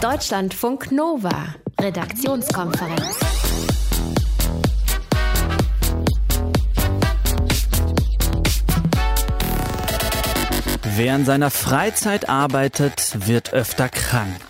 Deutschlandfunk Nova, Redaktionskonferenz. Wer in seiner Freizeit arbeitet, wird öfter krank.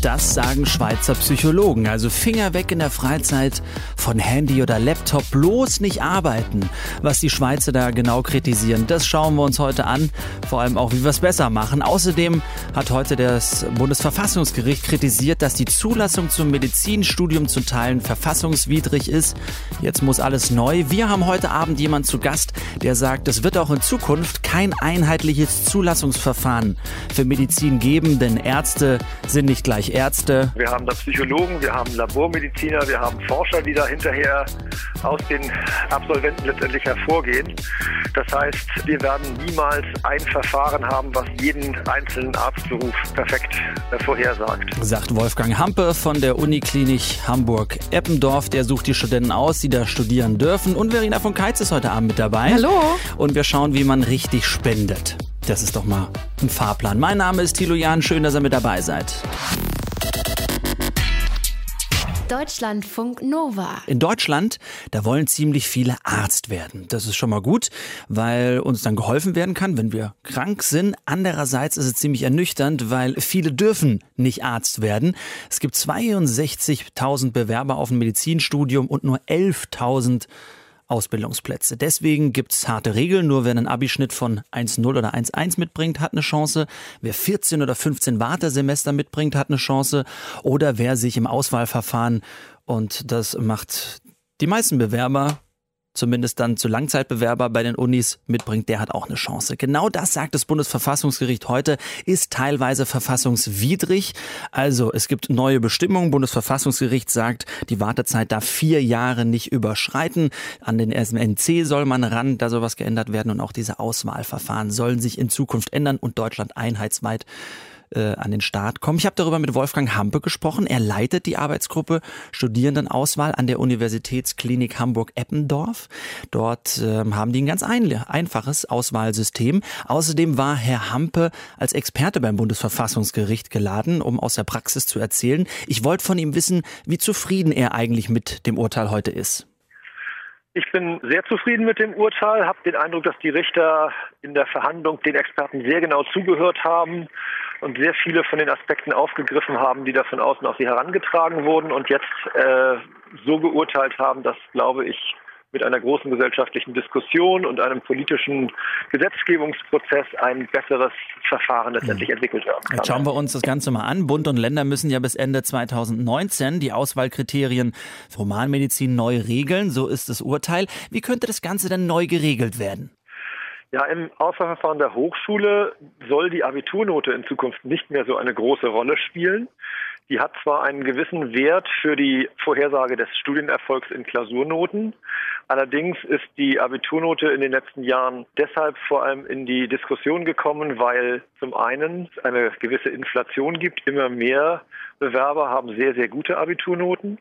Das sagen Schweizer Psychologen. Also Finger weg in der Freizeit von Handy oder Laptop, bloß nicht arbeiten. Was die Schweizer da genau kritisieren, das schauen wir uns heute an. Vor allem auch, wie wir es besser machen. Außerdem hat heute das Bundesverfassungsgericht kritisiert, dass die Zulassung zum Medizinstudium zu Teilen verfassungswidrig ist. Jetzt muss alles neu. Wir haben heute Abend jemand zu Gast, der sagt, es wird auch in Zukunft kein einheitliches Zulassungsverfahren für Medizin geben, denn Ärzte sind nicht gleich Ärzte. Wir haben da Psychologen, wir haben Labormediziner, wir haben Forscher, die da hinterher aus den Absolventen letztendlich hervorgehen. Das heißt, wir werden niemals ein Verfahren haben, was jeden einzelnen Arztberuf perfekt vorhersagt. Sagt Wolfgang Hampe von der Uniklinik Hamburg-Eppendorf. Der sucht die Studenten aus, die da studieren dürfen. Und Verena von Keitz ist heute Abend mit dabei. Hallo. Und wir schauen, wie man richtig spendet. Das ist doch mal ein Fahrplan. Mein Name ist Thilo Jahn. Schön, dass ihr mit dabei seid. Deutschlandfunk Nova. In Deutschland, da wollen ziemlich viele Arzt werden. Das ist schon mal gut, weil uns dann geholfen werden kann, wenn wir krank sind. Andererseits ist es ziemlich ernüchternd, weil viele dürfen nicht Arzt werden. Es gibt 62.000 Bewerber auf ein Medizinstudium und nur 11.000 Ausbildungsplätze. Deswegen gibt's harte Regeln. Nur wer einen Abischnitt von 1,0 oder 1,1 mitbringt, hat eine Chance. Wer 14 oder 15 Wartesemester mitbringt, hat eine Chance. Oder wer sich im Auswahlverfahren, und das macht die meisten Bewerber zumindest dann zu Langzeitbewerber bei den Unis mitbringt, der hat auch eine Chance. Genau das sagt das Bundesverfassungsgericht heute, ist teilweise verfassungswidrig. Also es gibt neue Bestimmungen. Bundesverfassungsgericht sagt, die Wartezeit darf vier Jahre nicht überschreiten. An den SMNC soll man ran, da soll was geändert werden und auch diese Auswahlverfahren sollen sich in Zukunft ändern und Deutschland einheitsweit äh, an den Start kommen. Ich habe darüber mit Wolfgang Hampe gesprochen. Er leitet die Arbeitsgruppe Studierendenauswahl an der Universitätsklinik Hamburg-Eppendorf. Dort äh, haben die ein ganz ein, einfaches Auswahlsystem. Außerdem war Herr Hampe als Experte beim Bundesverfassungsgericht geladen, um aus der Praxis zu erzählen. Ich wollte von ihm wissen, wie zufrieden er eigentlich mit dem Urteil heute ist. Ich bin sehr zufrieden mit dem Urteil, habe den Eindruck, dass die Richter in der Verhandlung den Experten sehr genau zugehört haben und sehr viele von den Aspekten aufgegriffen haben, die da von außen auf sie herangetragen wurden und jetzt äh, so geurteilt haben, dass, glaube ich, mit einer großen gesellschaftlichen Diskussion und einem politischen Gesetzgebungsprozess ein besseres Verfahren letztendlich hm. entwickelt werden kann. Jetzt schauen wir uns das Ganze mal an. Bund und Länder müssen ja bis Ende 2019 die Auswahlkriterien für Humanmedizin neu regeln. So ist das Urteil. Wie könnte das Ganze denn neu geregelt werden? Ja, im Auswahlverfahren der Hochschule soll die Abiturnote in Zukunft nicht mehr so eine große Rolle spielen. Die hat zwar einen gewissen Wert für die Vorhersage des Studienerfolgs in Klausurnoten. Allerdings ist die Abiturnote in den letzten Jahren deshalb vor allem in die Diskussion gekommen, weil zum einen eine gewisse Inflation gibt. Immer mehr Bewerber haben sehr, sehr gute Abiturnoten.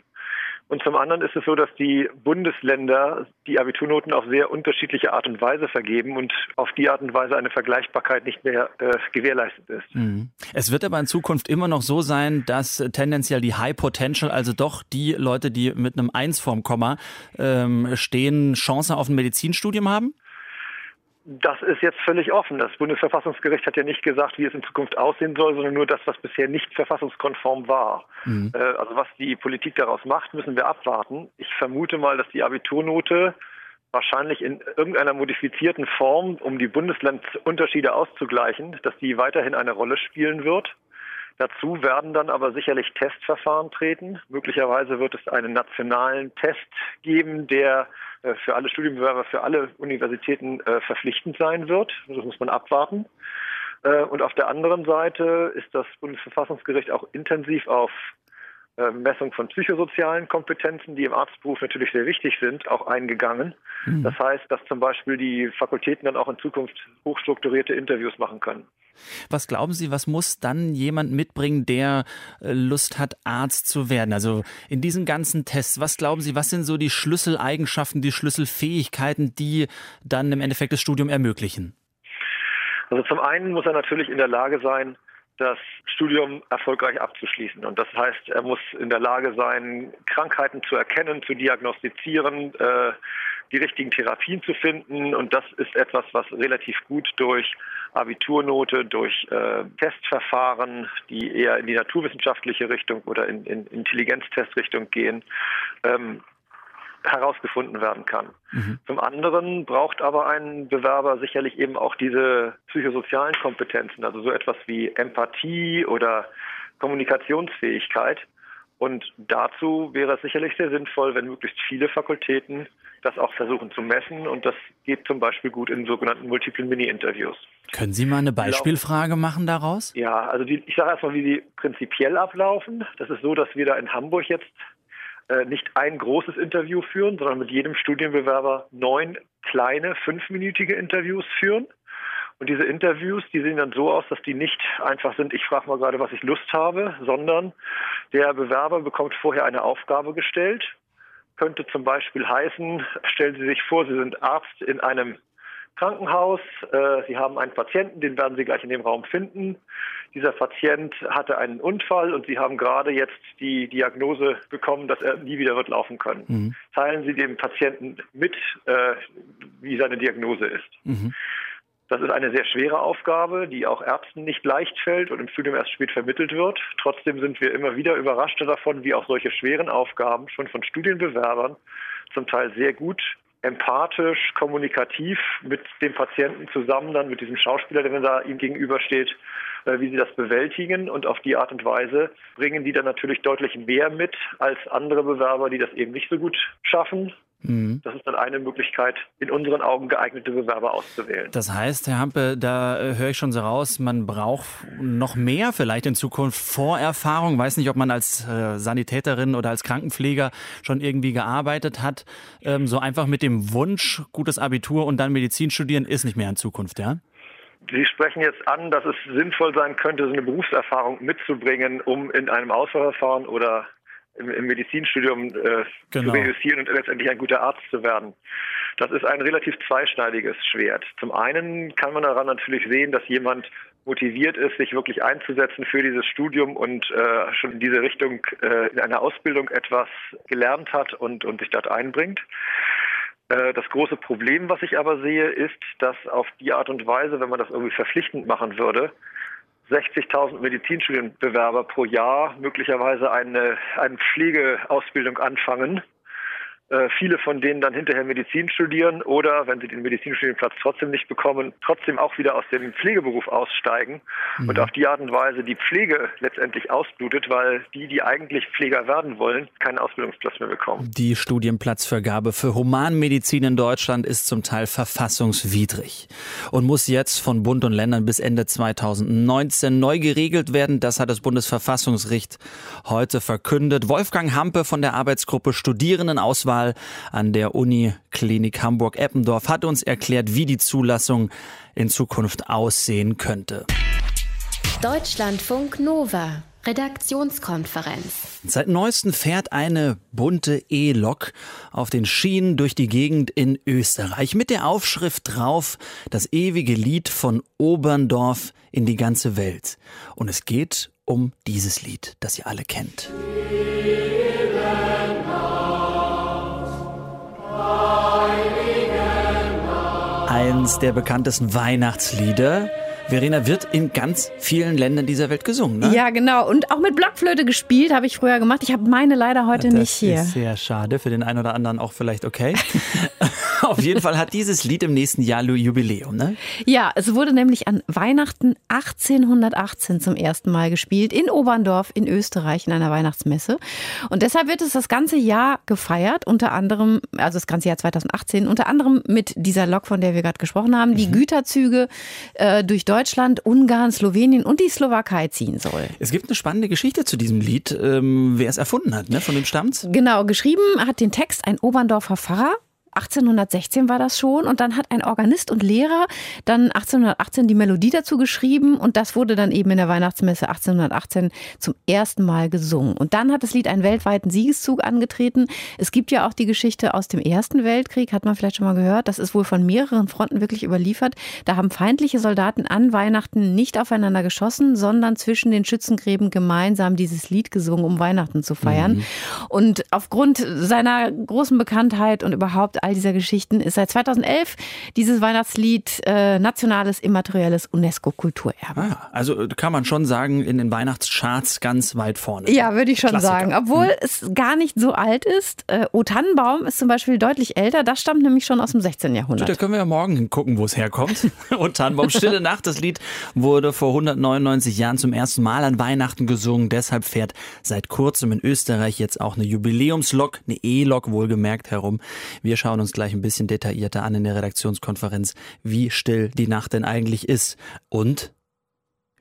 Und zum anderen ist es so, dass die Bundesländer die Abiturnoten auf sehr unterschiedliche Art und Weise vergeben und auf die Art und Weise eine Vergleichbarkeit nicht mehr äh, gewährleistet ist. Mhm. Es wird aber in Zukunft immer noch so sein, dass tendenziell die High Potential, also doch die Leute, die mit einem Eins vorm Komma ähm, stehen, Chance auf ein Medizinstudium haben? Das ist jetzt völlig offen. Das Bundesverfassungsgericht hat ja nicht gesagt, wie es in Zukunft aussehen soll, sondern nur das, was bisher nicht verfassungskonform war. Mhm. Äh, also was die Politik daraus macht, müssen wir abwarten. Ich vermute mal, dass die Abiturnote wahrscheinlich in irgendeiner modifizierten Form, um die Bundeslandunterschiede auszugleichen, dass die weiterhin eine Rolle spielen wird. Dazu werden dann aber sicherlich Testverfahren treten. Möglicherweise wird es einen nationalen Test geben, der äh, für alle Studienbewerber, für alle Universitäten äh, verpflichtend sein wird. Das muss man abwarten. Äh, und auf der anderen Seite ist das Bundesverfassungsgericht auch intensiv auf Messung von psychosozialen Kompetenzen, die im Arztberuf natürlich sehr wichtig sind, auch eingegangen. Mhm. Das heißt, dass zum Beispiel die Fakultäten dann auch in Zukunft hochstrukturierte Interviews machen können. Was glauben Sie, was muss dann jemand mitbringen, der äh, Lust hat, Arzt zu werden? Also in diesen ganzen Tests, was glauben Sie, was sind so die Schlüsseleigenschaften, die Schlüsselfähigkeiten, die dann im Endeffekt das Studium ermöglichen? Also zum einen muss er natürlich in der Lage sein, das Studium erfolgreich abzuschließen. Und das heißt, er muss in der Lage sein, Krankheiten zu erkennen, zu diagnostizieren, äh, die richtigen Therapien zu finden. Und das ist etwas, was relativ gut durch Abiturnote, durch äh, Testverfahren, die eher in die naturwissenschaftliche Richtung oder in, in Intelligenztestrichtung gehen, ähm, herausgefunden werden kann. Mhm. Zum anderen braucht aber ein Bewerber sicherlich eben auch diese psychosozialen Kompetenzen, also so etwas wie Empathie oder Kommunikationsfähigkeit. Und dazu wäre es sicherlich sehr sinnvoll, wenn möglichst viele Fakultäten das auch versuchen zu messen. Und das geht zum Beispiel gut in sogenannten multiplen Mini-Interviews. Können Sie mal eine Beispielfrage machen daraus? Ja, also die, ich sage erstmal, wie sie prinzipiell ablaufen. Das ist so, dass wir da in Hamburg jetzt nicht ein großes Interview führen, sondern mit jedem Studienbewerber neun kleine, fünfminütige Interviews führen. Und diese Interviews, die sehen dann so aus, dass die nicht einfach sind, ich frage mal gerade, was ich Lust habe, sondern der Bewerber bekommt vorher eine Aufgabe gestellt. Könnte zum Beispiel heißen, stellen Sie sich vor, Sie sind Arzt in einem Krankenhaus. Äh, Sie haben einen Patienten, den werden Sie gleich in dem Raum finden. Dieser Patient hatte einen Unfall und Sie haben gerade jetzt die Diagnose bekommen, dass er nie wieder wird laufen können. Mhm. Teilen Sie dem Patienten mit, äh, wie seine Diagnose ist. Mhm. Das ist eine sehr schwere Aufgabe, die auch Ärzten nicht leicht fällt und im Studium erst spät vermittelt wird. Trotzdem sind wir immer wieder überrascht davon, wie auch solche schweren Aufgaben schon von Studienbewerbern zum Teil sehr gut empathisch, kommunikativ mit dem Patienten zusammen, dann mit diesem Schauspieler, der da ihm gegenübersteht, äh, wie sie das bewältigen. Und auf die Art und Weise bringen die dann natürlich deutlich mehr mit als andere Bewerber, die das eben nicht so gut schaffen. Mhm. Das ist dann eine Möglichkeit, in unseren Augen geeignete Bewerber auszuwählen. Das heißt, Herr Hampe, da äh, höre ich schon so raus, man braucht noch mehr vielleicht in Zukunft Vorerfahrung. Weiß nicht, ob man als äh, Sanitäterin oder als Krankenpfleger schon irgendwie gearbeitet hat. Ähm, so einfach mit dem Wunsch, gutes Abitur und dann Medizin studieren, ist nicht mehr in Zukunft, ja? Sie sprechen jetzt an, dass es sinnvoll sein könnte, so eine Berufserfahrung mitzubringen, um in einem Auswahlverfahren oder im, im Medizinstudium äh, genau. zu reüssieren und letztendlich ein guter Arzt zu werden. Das ist ein relativ zweischneidiges Schwert. Zum einen kann man daran natürlich sehen, dass jemand motiviert ist, sich wirklich einzusetzen für dieses Studium und äh, schon in diese Richtung äh, in einer Ausbildung etwas gelernt hat und, und sich dort einbringt. Äh, das große Problem, was ich aber sehe, ist, dass auf die Art und Weise, wenn man das irgendwie verpflichtend machen würde, 60.000 Medizinstudienbewerber pro Jahr möglicherweise eine, eine Pflegeausbildung anfangen äh, viele von denen dann hinterher Medizin studieren oder, wenn sie den Medizinstudienplatz trotzdem nicht bekommen, trotzdem auch wieder aus dem Pflegeberuf aussteigen mhm. und auf die Art und Weise die Pflege letztendlich ausblutet, weil die, die eigentlich Pfleger werden wollen, keinen Ausbildungsplatz mehr bekommen. Die Studienplatzvergabe für Humanmedizin in Deutschland ist zum Teil verfassungswidrig und muss jetzt von Bund und Ländern bis Ende 2019 neu geregelt werden. Das hat das Bundesverfassungsgericht heute verkündet. Wolfgang Hampe von der Arbeitsgruppe Studierendenauswahl Auswahl an der Uniklinik Hamburg-Eppendorf hat uns erklärt, wie die Zulassung in Zukunft aussehen könnte. Deutschlandfunk Nova. Redaktionskonferenz. Seit neuestem fährt eine bunte E-Lok auf den Schienen durch die Gegend in Österreich mit der Aufschrift drauf das ewige Lied von Oberndorf in die ganze Welt. Und es geht um dieses Lied, das ihr alle kennt. Eins der bekanntesten Weihnachtslieder. Verena wird in ganz vielen Ländern dieser Welt gesungen, ne? Ja, genau. Und auch mit Blockflöte gespielt habe ich früher gemacht. Ich habe meine leider heute das nicht hier. Das ist sehr schade. Für den einen oder anderen auch vielleicht okay. Auf jeden Fall hat dieses Lied im nächsten Jahr Jubiläum, ne? Ja, es wurde nämlich an Weihnachten 1818 zum ersten Mal gespielt in Oberndorf in Österreich in einer Weihnachtsmesse. Und deshalb wird es das ganze Jahr gefeiert, unter anderem, also das ganze Jahr 2018, unter anderem mit dieser Lok, von der wir gerade gesprochen haben, die mhm. Güterzüge äh, durch Deutschland, Ungarn, Slowenien und die Slowakei ziehen soll. Es gibt eine spannende Geschichte zu diesem Lied, ähm, wer es erfunden hat, ne? Von dem stammt's? Genau, geschrieben hat den Text ein Oberndorfer Pfarrer 1816 war das schon. Und dann hat ein Organist und Lehrer dann 1818 die Melodie dazu geschrieben. Und das wurde dann eben in der Weihnachtsmesse 1818 zum ersten Mal gesungen. Und dann hat das Lied einen weltweiten Siegeszug angetreten. Es gibt ja auch die Geschichte aus dem Ersten Weltkrieg, hat man vielleicht schon mal gehört. Das ist wohl von mehreren Fronten wirklich überliefert. Da haben feindliche Soldaten an Weihnachten nicht aufeinander geschossen, sondern zwischen den Schützengräben gemeinsam dieses Lied gesungen, um Weihnachten zu feiern. Mhm. Und aufgrund seiner großen Bekanntheit und überhaupt all dieser Geschichten ist seit 2011 dieses Weihnachtslied äh, nationales immaterielles UNESCO-Kulturerbe. Ah, also kann man schon sagen, in den Weihnachtscharts ganz weit vorne. Ja, würde ich schon Klassiker. sagen. Obwohl mhm. es gar nicht so alt ist. Äh, O Tannenbaum ist zum Beispiel deutlich älter. Das stammt nämlich schon aus dem 16. Jahrhundert. Da können wir ja morgen hingucken, wo es herkommt. o Tannenbaum, Stille Nacht, das Lied wurde vor 199 Jahren zum ersten Mal an Weihnachten gesungen. Deshalb fährt seit kurzem in Österreich jetzt auch eine Jubiläumslok, eine E-Lok wohlgemerkt herum. Wir schauen uns gleich ein bisschen detaillierter an in der Redaktionskonferenz, wie still die Nacht denn eigentlich ist und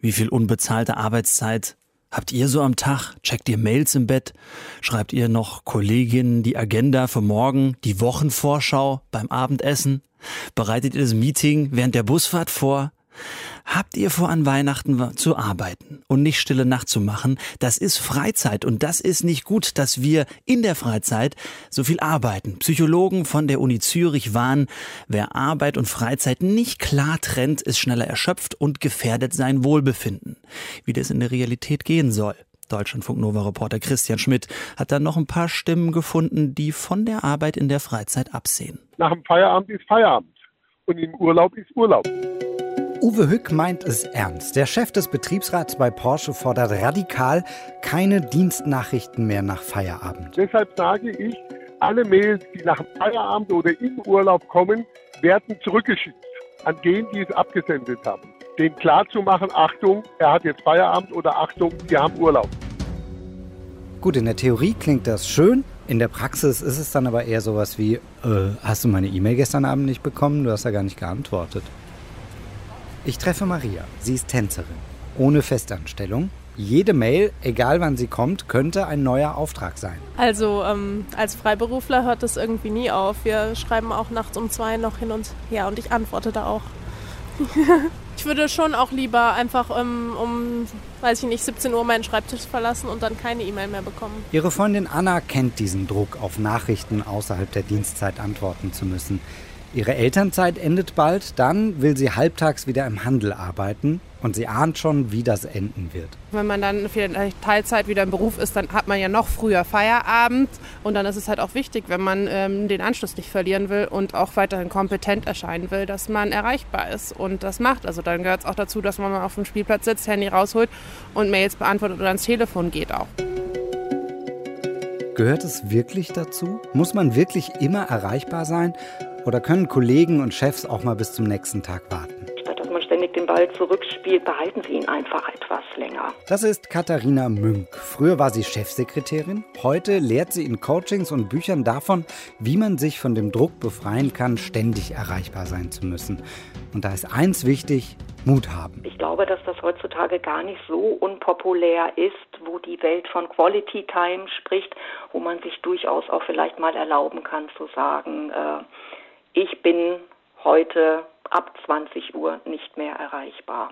wie viel unbezahlte Arbeitszeit Habt ihr so am Tag? Checkt ihr Mails im Bett? Schreibt ihr noch Kolleginnen die Agenda für morgen, die Wochenvorschau beim Abendessen? Bereitet ihr das Meeting während der Busfahrt vor? Habt ihr vor, an Weihnachten zu arbeiten und nicht stille Nacht zu machen? Das ist Freizeit und das ist nicht gut, dass wir in der Freizeit so viel arbeiten. Psychologen von der Uni Zürich warnen, wer Arbeit und Freizeit nicht klar trennt, ist schneller erschöpft und gefährdet sein Wohlbefinden. Wie das in der Realität gehen soll. Deutschlandfunk Nova Reporter Christian Schmidt hat da noch ein paar Stimmen gefunden, die von der Arbeit in der Freizeit absehen. Nach dem Feierabend ist Feierabend und im Urlaub ist Urlaub. Uwe Hück meint es ernst. Der Chef des Betriebsrats bei Porsche fordert radikal keine Dienstnachrichten mehr nach Feierabend. Deshalb sage ich, alle Mails, die nach Feierabend oder im Urlaub kommen, werden zurückgeschickt an den, die es abgesendet haben. Den klarzumachen, Achtung, er hat jetzt Feierabend oder Achtung, wir haben Urlaub. Gut, in der Theorie klingt das schön. In der Praxis ist es dann aber eher sowas wie, äh, hast du meine E-Mail gestern Abend nicht bekommen? Du hast ja gar nicht geantwortet. Ich treffe Maria. Sie ist Tänzerin. Ohne Festanstellung. Jede Mail, egal wann sie kommt, könnte ein neuer Auftrag sein. Also ähm, als Freiberufler hört das irgendwie nie auf. Wir schreiben auch nachts um zwei noch hin und her und ich antworte da auch. ich würde schon auch lieber einfach ähm, um, weiß ich nicht, 17 Uhr meinen Schreibtisch verlassen und dann keine E-Mail mehr bekommen. Ihre Freundin Anna kennt diesen Druck, auf Nachrichten außerhalb der Dienstzeit antworten zu müssen. Ihre Elternzeit endet bald, dann will sie halbtags wieder im Handel arbeiten und sie ahnt schon, wie das enden wird. Wenn man dann vielleicht Teilzeit wieder im Beruf ist, dann hat man ja noch früher Feierabend und dann ist es halt auch wichtig, wenn man ähm, den Anschluss nicht verlieren will und auch weiterhin kompetent erscheinen will, dass man erreichbar ist und das macht. Also dann gehört es auch dazu, dass man mal auf dem Spielplatz sitzt, Handy rausholt und Mails beantwortet oder ans Telefon geht auch. Gehört es wirklich dazu? Muss man wirklich immer erreichbar sein? Oder können Kollegen und Chefs auch mal bis zum nächsten Tag warten? Statt dass man ständig den Ball zurückspielt, behalten Sie ihn einfach etwas länger. Das ist Katharina Münk. Früher war sie Chefsekretärin. Heute lehrt sie in Coachings und Büchern davon, wie man sich von dem Druck befreien kann, ständig erreichbar sein zu müssen. Und da ist eins wichtig, Mut haben. Ich glaube, dass das heutzutage gar nicht so unpopulär ist, wo die Welt von Quality Time spricht, wo man sich durchaus auch vielleicht mal erlauben kann zu sagen, äh, ich bin heute ab 20 Uhr nicht mehr erreichbar.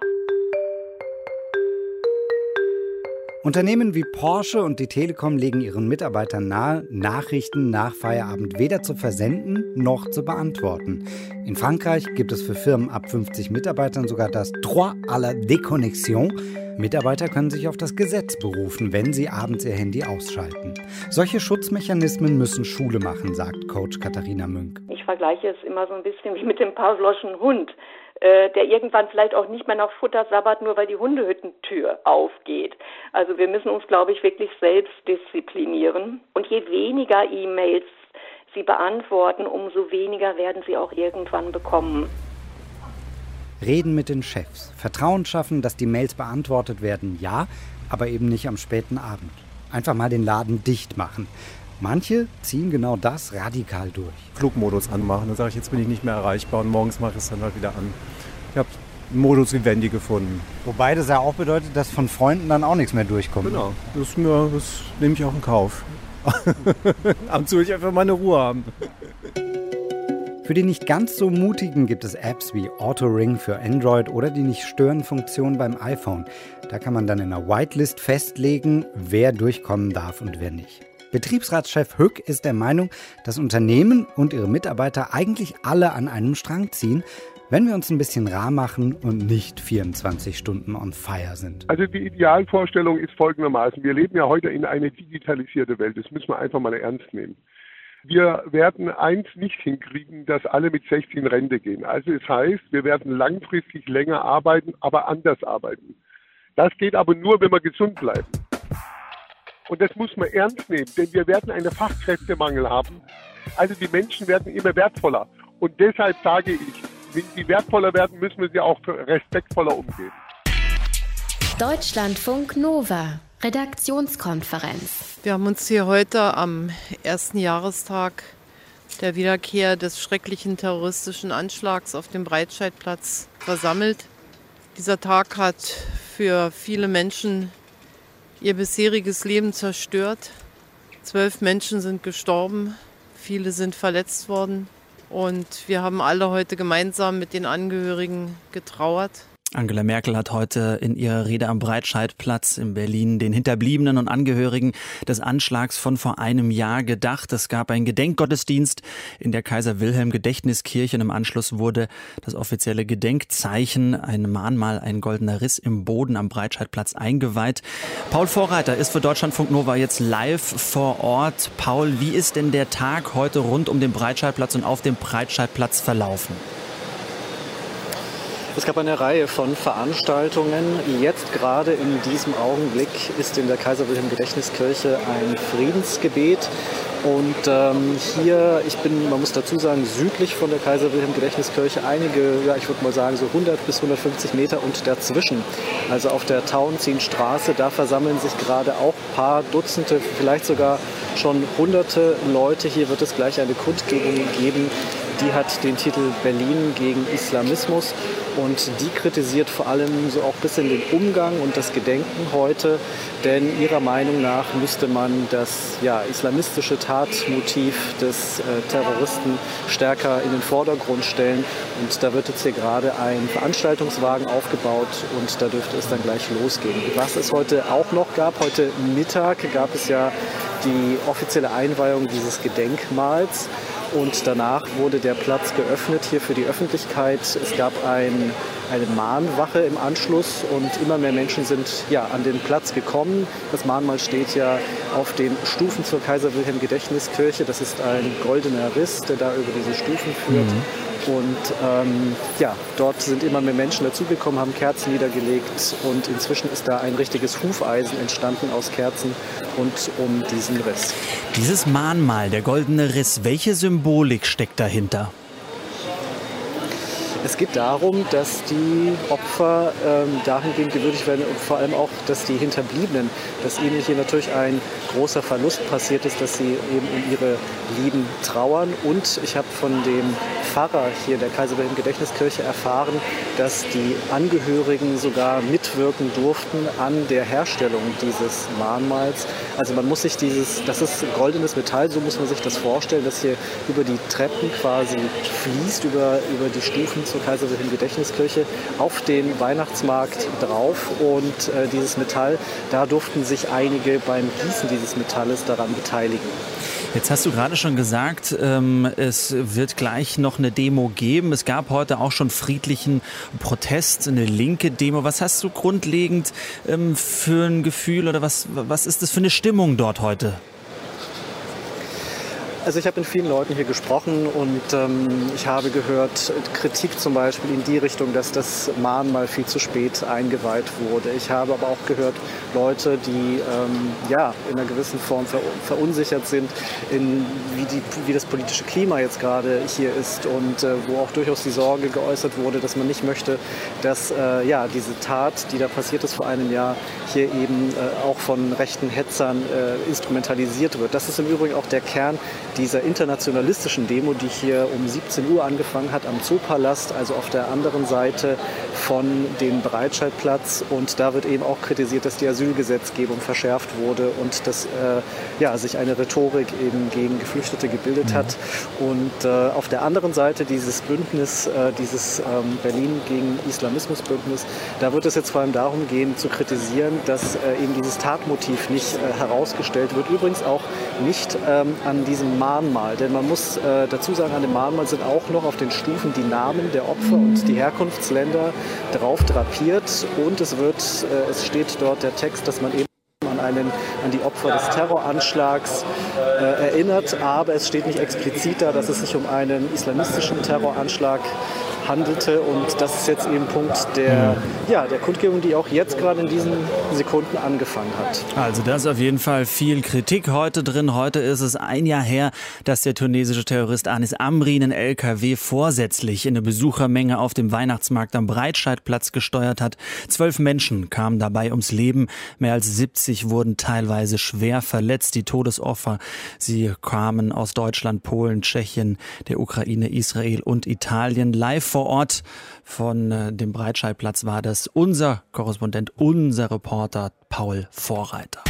Unternehmen wie Porsche und die Telekom legen ihren Mitarbeitern nahe, Nachrichten nach Feierabend weder zu versenden noch zu beantworten. In Frankreich gibt es für Firmen ab 50 Mitarbeitern sogar das Droit à la Déconnexion. Mitarbeiter können sich auf das Gesetz berufen, wenn sie abends ihr Handy ausschalten. Solche Schutzmechanismen müssen Schule machen, sagt Coach Katharina Münk. Ich vergleiche es immer so ein bisschen wie mit dem Pavloschen Hund. Äh, der irgendwann vielleicht auch nicht mehr nach Futter sabbert, nur weil die Hundehüttentür aufgeht. Also wir müssen uns, glaube ich, wirklich selbst disziplinieren. Und je weniger E-Mails Sie beantworten, umso weniger werden Sie auch irgendwann bekommen. Reden mit den Chefs. Vertrauen schaffen, dass die Mails beantwortet werden, ja, aber eben nicht am späten Abend. Einfach mal den Laden dicht machen. Manche ziehen genau das radikal durch. Flugmodus anmachen. Dann sage ich, jetzt bin ich nicht mehr erreichbar und morgens mache ich es dann halt wieder an. Ich habe einen Modus Vivendi gefunden. Wobei das ja auch bedeutet, dass von Freunden dann auch nichts mehr durchkommt. Genau, das, mir, das nehme ich auch in Kauf. Abends will ich einfach meine Ruhe haben. Für die nicht ganz so mutigen gibt es Apps wie Auto-Ring für Android oder die Nicht-Stören-Funktion beim iPhone. Da kann man dann in einer Whitelist festlegen, wer durchkommen darf und wer nicht. Betriebsratschef Hück ist der Meinung, dass Unternehmen und ihre Mitarbeiter eigentlich alle an einem Strang ziehen, wenn wir uns ein bisschen rar machen und nicht 24 Stunden on fire sind? Also die Idealvorstellung ist folgendermaßen. Wir leben ja heute in eine digitalisierte Welt. Das müssen wir einfach mal ernst nehmen. Wir werden eins nicht hinkriegen, dass alle mit 16 Rente gehen. Also es heißt, wir werden langfristig länger arbeiten, aber anders arbeiten. Das geht aber nur, wenn wir gesund bleiben. Und das muss man ernst nehmen, denn wir werden einen Fachkräftemangel haben. Also die Menschen werden immer wertvoller. Und deshalb sage ich, wenn sie wertvoller werden, müssen wir sie auch respektvoller umgehen. Deutschlandfunk Nova, Redaktionskonferenz. Wir haben uns hier heute am ersten Jahrestag der Wiederkehr des schrecklichen terroristischen Anschlags auf dem Breitscheidplatz versammelt. Dieser Tag hat für viele Menschen ihr bisheriges Leben zerstört. Zwölf Menschen sind gestorben, viele sind verletzt worden. Und wir haben alle heute gemeinsam mit den Angehörigen getrauert. Angela Merkel hat heute in ihrer Rede am Breitscheidplatz in Berlin den Hinterbliebenen und Angehörigen des Anschlags von vor einem Jahr gedacht. Es gab einen Gedenkgottesdienst in der Kaiser Wilhelm Gedächtniskirche und im Anschluss wurde das offizielle Gedenkzeichen, ein Mahnmal, ein goldener Riss im Boden am Breitscheidplatz eingeweiht. Paul Vorreiter ist für Deutschlandfunk Nova jetzt live vor Ort. Paul, wie ist denn der Tag heute rund um den Breitscheidplatz und auf dem Breitscheidplatz verlaufen? Es gab eine Reihe von Veranstaltungen. Jetzt gerade in diesem Augenblick ist in der Kaiser Wilhelm Gedächtniskirche ein Friedensgebet. Und ähm, hier, ich bin, man muss dazu sagen, südlich von der Kaiser Wilhelm Gedächtniskirche einige, ja, ich würde mal sagen, so 100 bis 150 Meter und dazwischen, also auf der Tauentzienstraße, da versammeln sich gerade auch paar Dutzende, vielleicht sogar schon hunderte Leute. Hier wird es gleich eine Kundgebung geben, die hat den Titel Berlin gegen Islamismus und die kritisiert vor allem so auch ein bisschen den Umgang und das Gedenken heute, denn ihrer Meinung nach müsste man das ja, islamistische Tatmotiv des äh, Terroristen stärker in den Vordergrund stellen. Und da wird jetzt hier gerade ein Veranstaltungswagen aufgebaut und da dürfte es dann gleich losgehen. Was es heute auch noch gab, heute Mittag gab es ja die offizielle Einweihung dieses Gedenkmals. Und danach wurde der Platz geöffnet hier für die Öffentlichkeit. Es gab ein, eine Mahnwache im Anschluss und immer mehr Menschen sind ja, an den Platz gekommen. Das Mahnmal steht ja auf den Stufen zur Kaiser Wilhelm Gedächtniskirche. Das ist ein goldener Riss, der da über diese Stufen führt. Mhm. Und ähm, ja, dort sind immer mehr Menschen dazugekommen, haben Kerzen niedergelegt und inzwischen ist da ein richtiges Hufeisen entstanden aus Kerzen und um diesen Riss. Dieses Mahnmal, der goldene Riss, welche Symbolik steckt dahinter? Es geht darum, dass die Opfer ähm, dahingehend gewürdigt werden und vor allem auch, dass die Hinterbliebenen, dass ihnen hier natürlich ein großer Verlust passiert ist, dass sie eben um ihre Lieben trauern. Und ich habe von dem Pfarrer hier der Kaiser Wilhelm Gedächtniskirche erfahren, dass die Angehörigen sogar mitwirken durften an der Herstellung dieses Mahnmals. Also man muss sich dieses, das ist goldenes Metall, so muss man sich das vorstellen, dass hier über die Treppen quasi fließt, über, über die Stufen zur Kaiser Wilhelm Gedächtniskirche auf den Weihnachtsmarkt drauf. Und äh, dieses Metall, da durften sich einige beim Gießen dieses Metalles daran beteiligen. Jetzt hast du gerade schon gesagt, ähm, es wird gleich noch eine Demo geben. Es gab heute auch schon friedlichen Protest, eine linke Demo. Was hast du grundlegend ähm, für ein Gefühl oder was, was ist das für eine Stimmung dort heute? Also ich habe mit vielen Leuten hier gesprochen und ähm, ich habe gehört Kritik zum Beispiel in die Richtung, dass das Mahnmal viel zu spät eingeweiht wurde. Ich habe aber auch gehört Leute, die ähm, ja in einer gewissen Form ver verunsichert sind, in wie, die, wie das politische Klima jetzt gerade hier ist und äh, wo auch durchaus die Sorge geäußert wurde, dass man nicht möchte, dass äh, ja diese Tat, die da passiert ist vor einem Jahr, hier eben äh, auch von rechten Hetzern äh, instrumentalisiert wird. Das ist im Übrigen auch der Kern dieser internationalistischen Demo, die hier um 17 Uhr angefangen hat am Zoopalast, also auf der anderen Seite von dem Breitscheidplatz. Und da wird eben auch kritisiert, dass die Asylgesetzgebung verschärft wurde und dass äh, ja, sich eine Rhetorik eben gegen Geflüchtete gebildet mhm. hat. Und äh, auf der anderen Seite dieses Bündnis, äh, dieses ähm, Berlin gegen Islamismus-Bündnis, da wird es jetzt vor allem darum gehen, zu kritisieren, dass äh, eben dieses Tatmotiv nicht äh, herausgestellt wird. Übrigens auch nicht ähm, an diesem Mahnmal, denn man muss äh, dazu sagen, an dem Mahnmal sind auch noch auf den Stufen die Namen der Opfer und die Herkunftsländer drauf drapiert. Und es wird, äh, es steht dort der Text, dass man eben an, einen, an die Opfer des Terroranschlags äh, erinnert, aber es steht nicht explizit da, dass es sich um einen islamistischen Terroranschlag handelte. Und das ist jetzt eben Punkt der, ja, der Kundgebung, die auch jetzt gerade in diesen Sekunden angefangen hat. Also da ist auf jeden Fall viel Kritik heute drin. Heute ist es ein Jahr her, dass der tunesische Terrorist Anis Amri einen LKW vorsätzlich in eine Besuchermenge auf dem Weihnachtsmarkt am Breitscheidplatz gesteuert hat. Zwölf Menschen kamen dabei ums Leben. Mehr als 70 wurden teilweise schwer verletzt. Die Todesopfer, sie kamen aus Deutschland, Polen, Tschechien, der Ukraine, Israel und Italien. Live vor Ort von äh, dem Breitscheidplatz war das unser Korrespondent, unser Reporter Paul Vorreiter.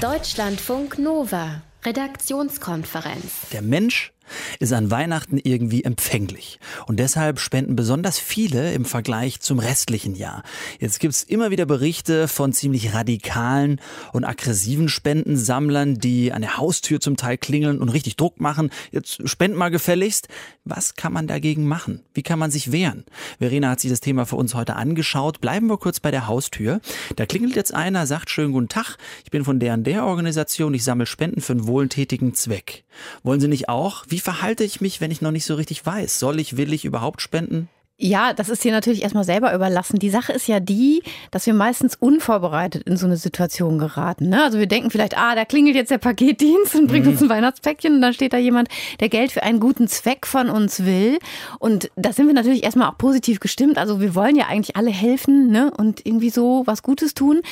Deutschlandfunk Nova, Redaktionskonferenz. Der Mensch ist an Weihnachten irgendwie empfänglich. Und deshalb spenden besonders viele im Vergleich zum restlichen Jahr. Jetzt gibt's immer wieder Berichte von ziemlich radikalen und aggressiven Spendensammlern, die an der Haustür zum Teil klingeln und richtig Druck machen. Jetzt spend mal gefälligst. Was kann man dagegen machen? Wie kann man sich wehren? Verena hat sich das Thema für uns heute angeschaut. Bleiben wir kurz bei der Haustür. Da klingelt jetzt einer, sagt schönen guten Tag. Ich bin von der und der Organisation. Ich sammle Spenden für einen wohltätigen Zweck. Wollen Sie nicht auch? Wie verhalte ich mich, wenn ich noch nicht so richtig weiß? Soll ich, will ich überhaupt spenden? Ja, das ist dir natürlich erstmal selber überlassen. Die Sache ist ja die, dass wir meistens unvorbereitet in so eine Situation geraten. Ne? Also wir denken vielleicht, ah, da klingelt jetzt der Paketdienst und bringt mhm. uns ein Weihnachtspäckchen und dann steht da jemand, der Geld für einen guten Zweck von uns will. Und da sind wir natürlich erstmal auch positiv gestimmt. Also wir wollen ja eigentlich alle helfen ne? und irgendwie so was Gutes tun.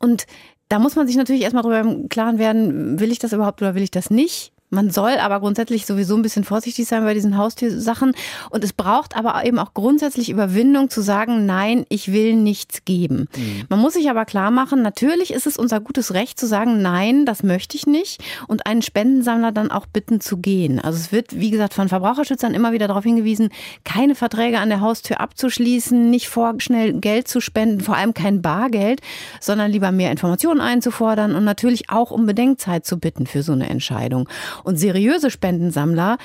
Und da muss man sich natürlich erstmal darüber im Klaren werden, will ich das überhaupt oder will ich das nicht? Man soll aber grundsätzlich sowieso ein bisschen vorsichtig sein bei diesen Haustiersachen. Und es braucht aber eben auch grundsätzlich Überwindung zu sagen, nein, ich will nichts geben. Mhm. Man muss sich aber klar machen, natürlich ist es unser gutes Recht zu sagen, nein, das möchte ich nicht. Und einen Spendensammler dann auch bitten zu gehen. Also es wird, wie gesagt, von Verbraucherschützern immer wieder darauf hingewiesen, keine Verträge an der Haustür abzuschließen, nicht vorschnell Geld zu spenden, vor allem kein Bargeld, sondern lieber mehr Informationen einzufordern und natürlich auch um Bedenkzeit zu bitten für so eine Entscheidung. Und seriöse Spendensammler,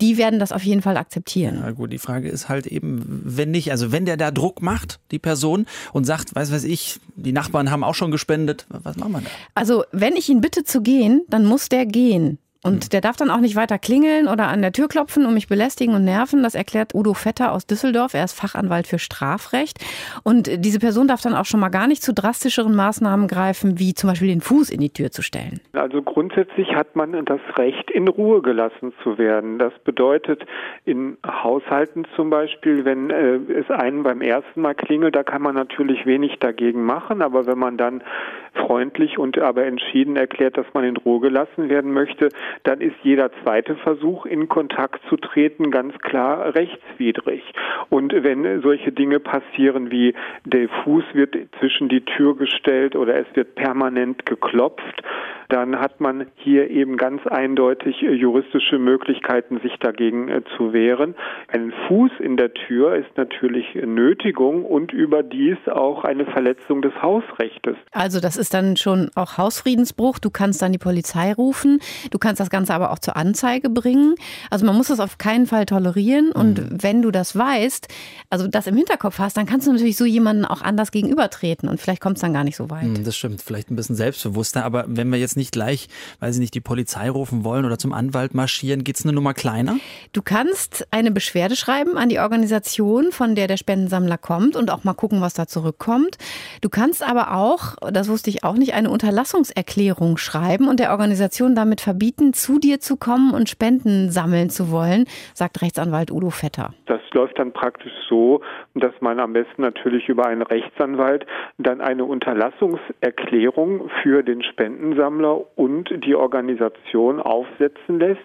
die werden das auf jeden Fall akzeptieren. Na gut, die Frage ist halt eben, wenn nicht, also wenn der da Druck macht, die Person, und sagt, weiß weiß ich, die Nachbarn haben auch schon gespendet, was machen wir da? Also wenn ich ihn bitte zu gehen, dann muss der gehen. Und hm. der darf dann auch nicht weiter klingeln oder an der Tür klopfen und mich belästigen und nerven. Das erklärt Udo Vetter aus Düsseldorf. Er ist Fachanwalt für Strafrecht. Und diese Person darf dann auch schon mal gar nicht zu drastischeren Maßnahmen greifen, wie zum Beispiel den Fuß in die Tür zu stellen. Also grundsätzlich hat man das Recht, in Ruhe gelassen zu werden. Das bedeutet in Haushalten zum Beispiel, wenn äh, es einen beim ersten Mal klingelt, da kann man natürlich wenig dagegen machen. Aber wenn man dann freundlich und aber entschieden erklärt, dass man in Ruhe gelassen werden möchte, dann ist jeder zweite Versuch, in Kontakt zu treten, ganz klar rechtswidrig. Und wenn solche Dinge passieren wie der Fuß wird zwischen die Tür gestellt oder es wird permanent geklopft, dann hat man hier eben ganz eindeutig äh, juristische Möglichkeiten, sich dagegen äh, zu wehren. Ein Fuß in der Tür ist natürlich Nötigung und überdies auch eine Verletzung des Hausrechtes. Also das ist dann schon auch Hausfriedensbruch. Du kannst dann die Polizei rufen. Du kannst das Ganze aber auch zur Anzeige bringen. Also man muss das auf keinen Fall tolerieren. Und mhm. wenn du das weißt, also das im Hinterkopf hast, dann kannst du natürlich so jemanden auch anders gegenübertreten und vielleicht kommt es dann gar nicht so weit. Mhm, das stimmt, vielleicht ein bisschen selbstbewusster. Aber wenn wir jetzt nicht gleich, weil sie nicht die Polizei rufen wollen oder zum Anwalt marschieren, geht es eine Nummer kleiner? Du kannst eine Beschwerde schreiben an die Organisation, von der der Spendensammler kommt und auch mal gucken, was da zurückkommt. Du kannst aber auch, das wusste ich auch nicht, eine Unterlassungserklärung schreiben und der Organisation damit verbieten, zu dir zu kommen und Spenden sammeln zu wollen, sagt Rechtsanwalt Udo Vetter. Das läuft dann praktisch so, dass man am besten natürlich über einen Rechtsanwalt dann eine Unterlassungserklärung für den Spendensammler und die Organisation aufsetzen lässt,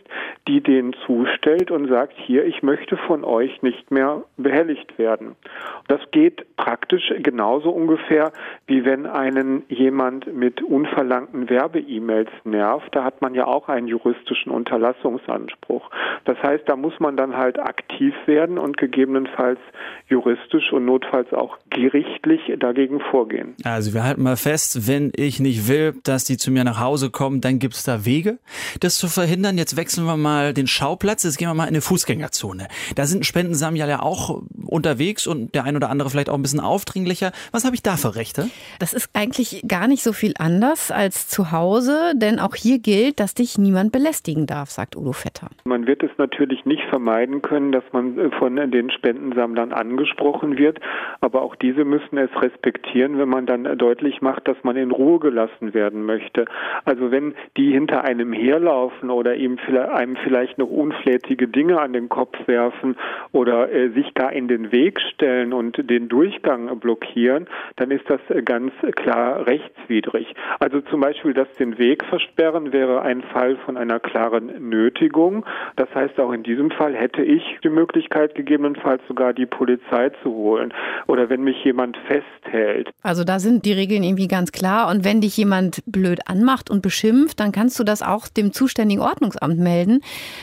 die denen zustellt und sagt, hier, ich möchte von euch nicht mehr behelligt werden. Das geht praktisch genauso ungefähr, wie wenn einen jemand mit unverlangten Werbe-E-Mails nervt. Da hat man ja auch einen juristischen Unterlassungsanspruch. Das heißt, da muss man dann halt aktiv werden und gegebenenfalls juristisch und notfalls auch gerichtlich dagegen vorgehen. Also wir halten mal fest, wenn ich nicht will, dass die zu mir nach Hause kommen, dann gibt es da Wege, das zu verhindern. Jetzt wechseln wir mal den Schauplatz, jetzt gehen wir mal in eine Fußgängerzone. Da sind Spendensammler ja auch unterwegs und der ein oder andere vielleicht auch ein bisschen aufdringlicher. Was habe ich da für Rechte? Das ist eigentlich gar nicht so viel anders als zu Hause, denn auch hier gilt, dass dich niemand belästigen darf, sagt Udo Vetter. Man wird es natürlich nicht vermeiden können, dass man äh, von den Spendensammlern angesprochen wird, aber auch diese müssen es respektieren, wenn man dann deutlich macht, dass man in Ruhe gelassen werden möchte. Also wenn die hinter einem herlaufen oder einem vielleicht noch unflätige Dinge an den Kopf werfen oder äh, sich gar in den Weg stellen und den Durchgang blockieren, dann ist das äh, ganz klar rechtswidrig. Also zum Beispiel das den Weg versperren wäre ein Fall von einer klaren Nötigung. Das heißt, auch in diesem Fall hätte ich die Möglichkeit, gegebenenfalls sogar die Polizei zu holen. Oder wenn mich jemand festhält. Also da sind die Regeln irgendwie ganz klar. Und wenn dich jemand blöd anmacht und beschimpft, dann kannst du das auch dem zuständigen Ordnungsamt melden,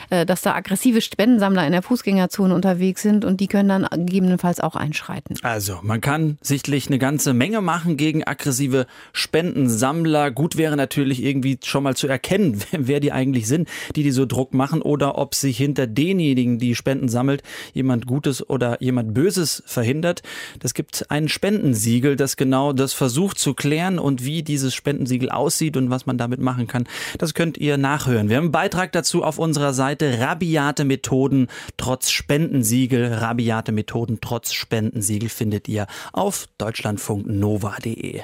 äh, dass da aggressive Spendensammler in der Fußgängerzone unterwegs sind und die können dann gegebenenfalls auch einschreiten. Also man kann sichtlich eine ganze Menge machen gegen aggressive Spendensammler. Gut wäre natürlich irgendwie schon mal zu erkennen, wer die eigentlich sind, die die so Druck machen oder ob sich hinter denjenigen, die Spenden sammelt, jemand Gutes oder jemand Böses verhindert. Das gibt ein Spendensiegel, das genau das versucht zu klären und wie dieses Spendensiegel aussieht und was man damit machen kann. Das könnt ihr nachhören. Wir haben einen Beitrag dazu auf unserer Seite Rabiate Methoden trotz Spendensiegel. Rabiate Methoden trotz Spendensiegel findet ihr auf deutschlandfunknova.de.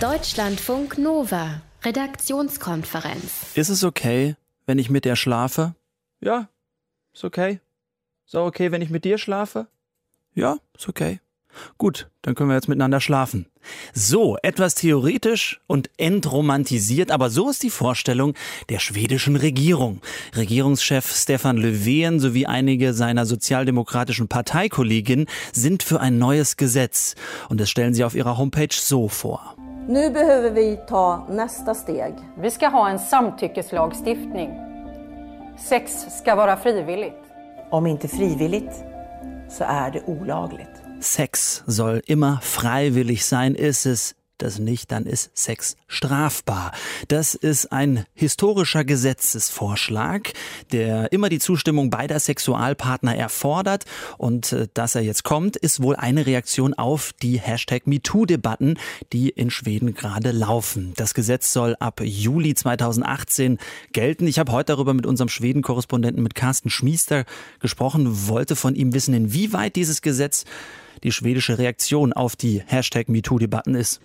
Deutschlandfunk Nova, Redaktionskonferenz. Ist es okay, wenn ich mit der schlafe? Ja, ist okay. Ist auch okay, wenn ich mit dir schlafe? Ja, ist okay. Gut, dann können wir jetzt miteinander schlafen. So, etwas theoretisch und entromantisiert, aber so ist die Vorstellung der schwedischen Regierung. Regierungschef Stefan Löfven sowie einige seiner sozialdemokratischen Parteikolleginnen sind für ein neues Gesetz. Und das stellen sie auf ihrer Homepage so vor. Nu behöver vi ta nästa steg. Vi ska ha en samtyckeslagstiftning. Sex ska vara frivilligt. Om inte frivilligt så är det olagligt. Sex soll immer freiwillig sein, ist es das nicht, dann ist Sex strafbar. Das ist ein historischer Gesetzesvorschlag, der immer die Zustimmung beider Sexualpartner erfordert. Und äh, dass er jetzt kommt, ist wohl eine Reaktion auf die Hashtag MeToo-Debatten, die in Schweden gerade laufen. Das Gesetz soll ab Juli 2018 gelten. Ich habe heute darüber mit unserem Schweden-Korrespondenten mit Carsten Schmiester gesprochen, wollte von ihm wissen, inwieweit dieses Gesetz die schwedische Reaktion auf die Hashtag MeToo-Debatten ist.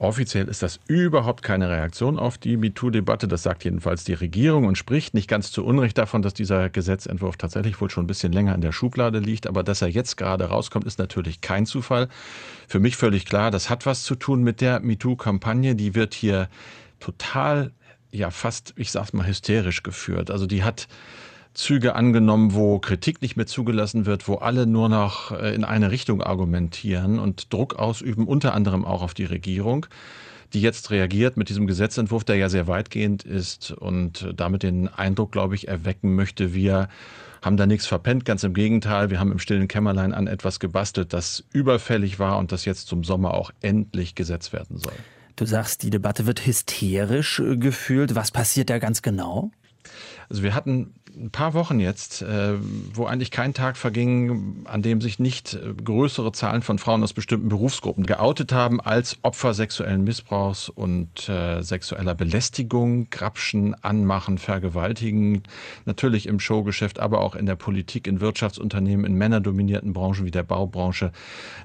Offiziell ist das überhaupt keine Reaktion auf die MeToo-Debatte. Das sagt jedenfalls die Regierung und spricht nicht ganz zu Unrecht davon, dass dieser Gesetzentwurf tatsächlich wohl schon ein bisschen länger in der Schublade liegt. Aber dass er jetzt gerade rauskommt, ist natürlich kein Zufall. Für mich völlig klar, das hat was zu tun mit der MeToo-Kampagne. Die wird hier total, ja fast, ich sag's mal, hysterisch geführt. Also die hat Züge angenommen, wo Kritik nicht mehr zugelassen wird, wo alle nur noch äh, in eine Richtung argumentieren und Druck ausüben, unter anderem auch auf die Regierung die jetzt reagiert mit diesem Gesetzentwurf, der ja sehr weitgehend ist und damit den Eindruck, glaube ich, erwecken möchte, wir haben da nichts verpennt. Ganz im Gegenteil, wir haben im stillen Kämmerlein an etwas gebastelt, das überfällig war und das jetzt zum Sommer auch endlich gesetzt werden soll. Du sagst, die Debatte wird hysterisch äh, gefühlt. Was passiert da ganz genau? Also wir hatten ein paar Wochen jetzt, äh, wo eigentlich kein Tag verging, an dem sich nicht äh, größere Zahlen von Frauen aus bestimmten Berufsgruppen geoutet haben als Opfer sexuellen Missbrauchs und äh, sexueller Belästigung, Grapschen, Anmachen, Vergewaltigen, natürlich im Showgeschäft, aber auch in der Politik, in Wirtschaftsunternehmen, in männerdominierten Branchen wie der Baubranche.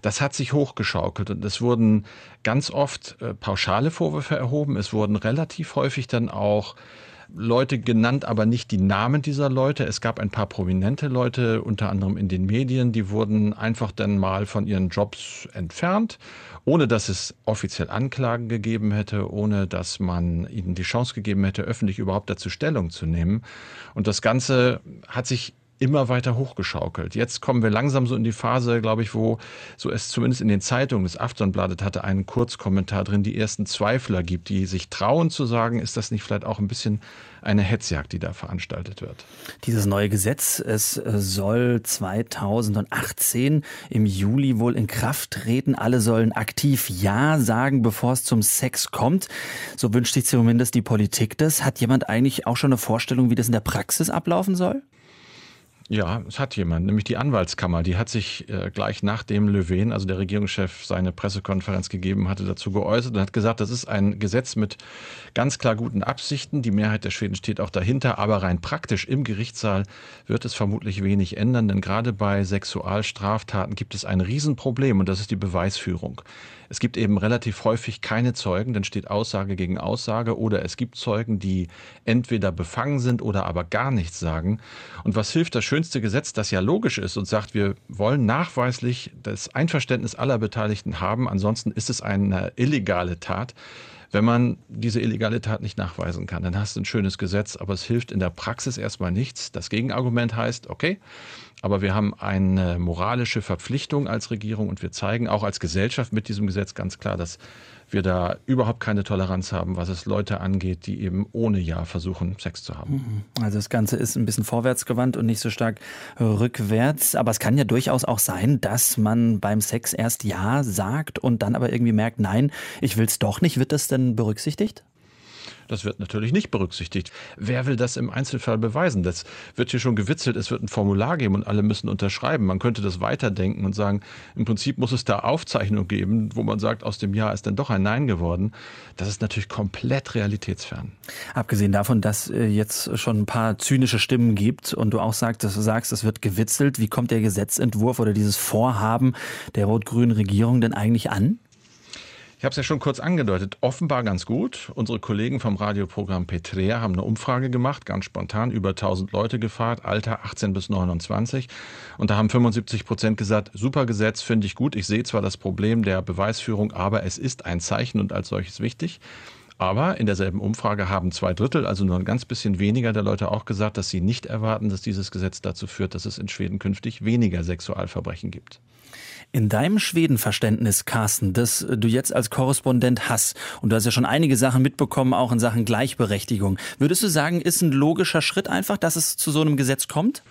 Das hat sich hochgeschaukelt und es wurden ganz oft pauschale Vorwürfe erhoben. Es wurden relativ häufig dann auch Leute genannt, aber nicht die Namen dieser Leute. Es gab ein paar prominente Leute, unter anderem in den Medien, die wurden einfach dann mal von ihren Jobs entfernt, ohne dass es offiziell Anklagen gegeben hätte, ohne dass man ihnen die Chance gegeben hätte, öffentlich überhaupt dazu Stellung zu nehmen. Und das Ganze hat sich immer weiter hochgeschaukelt. Jetzt kommen wir langsam so in die Phase, glaube ich, wo so es zumindest in den Zeitungen des Aftonbladet hatte einen Kurzkommentar drin, die ersten Zweifler gibt, die sich trauen zu sagen, ist das nicht vielleicht auch ein bisschen eine Hetzjagd, die da veranstaltet wird. Dieses neue Gesetz, es soll 2018 im Juli wohl in Kraft treten. Alle sollen aktiv Ja sagen, bevor es zum Sex kommt. So wünscht sich zumindest die Politik das. Hat jemand eigentlich auch schon eine Vorstellung, wie das in der Praxis ablaufen soll? Ja, es hat jemand, nämlich die Anwaltskammer. Die hat sich äh, gleich nachdem Löwen, also der Regierungschef, seine Pressekonferenz gegeben hatte, dazu geäußert und hat gesagt, das ist ein Gesetz mit ganz klar guten Absichten. Die Mehrheit der Schweden steht auch dahinter, aber rein praktisch im Gerichtssaal wird es vermutlich wenig ändern, denn gerade bei Sexualstraftaten gibt es ein Riesenproblem und das ist die Beweisführung. Es gibt eben relativ häufig keine Zeugen, dann steht Aussage gegen Aussage oder es gibt Zeugen, die entweder befangen sind oder aber gar nichts sagen. Und was hilft das schönste Gesetz, das ja logisch ist und sagt, wir wollen nachweislich das Einverständnis aller Beteiligten haben, ansonsten ist es eine illegale Tat. Wenn man diese illegale Tat nicht nachweisen kann, dann hast du ein schönes Gesetz, aber es hilft in der Praxis erstmal nichts. Das Gegenargument heißt, okay, aber wir haben eine moralische Verpflichtung als Regierung und wir zeigen auch als Gesellschaft mit diesem Gesetz ganz klar, dass wir da überhaupt keine Toleranz haben, was es Leute angeht, die eben ohne Ja versuchen, Sex zu haben. Mhm. Also das Ganze ist ein bisschen vorwärtsgewandt und nicht so stark rückwärts. Aber es kann ja durchaus auch sein, dass man beim Sex erst Ja sagt und dann aber irgendwie merkt, nein, ich will es doch nicht. Wird das denn berücksichtigt? Das wird natürlich nicht berücksichtigt. Wer will das im Einzelfall beweisen? Das wird hier schon gewitzelt, es wird ein Formular geben und alle müssen unterschreiben. Man könnte das weiterdenken und sagen, im Prinzip muss es da Aufzeichnungen geben, wo man sagt, aus dem Jahr ist dann doch ein Nein geworden. Das ist natürlich komplett realitätsfern. Abgesehen davon, dass äh, jetzt schon ein paar zynische Stimmen gibt und du auch sagst, dass du sagst, es wird gewitzelt. Wie kommt der Gesetzentwurf oder dieses Vorhaben der rot-grünen Regierung denn eigentlich an? Ich habe es ja schon kurz angedeutet, offenbar ganz gut. Unsere Kollegen vom Radioprogramm Petrea haben eine Umfrage gemacht, ganz spontan, über 1000 Leute gefragt, Alter 18 bis 29. Und da haben 75 Prozent gesagt, super Gesetz, finde ich gut. Ich sehe zwar das Problem der Beweisführung, aber es ist ein Zeichen und als solches wichtig. Aber in derselben Umfrage haben zwei Drittel, also nur ein ganz bisschen weniger der Leute auch gesagt, dass sie nicht erwarten, dass dieses Gesetz dazu führt, dass es in Schweden künftig weniger Sexualverbrechen gibt. In deinem Schwedenverständnis, Carsten, das du jetzt als Korrespondent hast, und du hast ja schon einige Sachen mitbekommen, auch in Sachen Gleichberechtigung, würdest du sagen, ist ein logischer Schritt einfach, dass es zu so einem Gesetz kommt?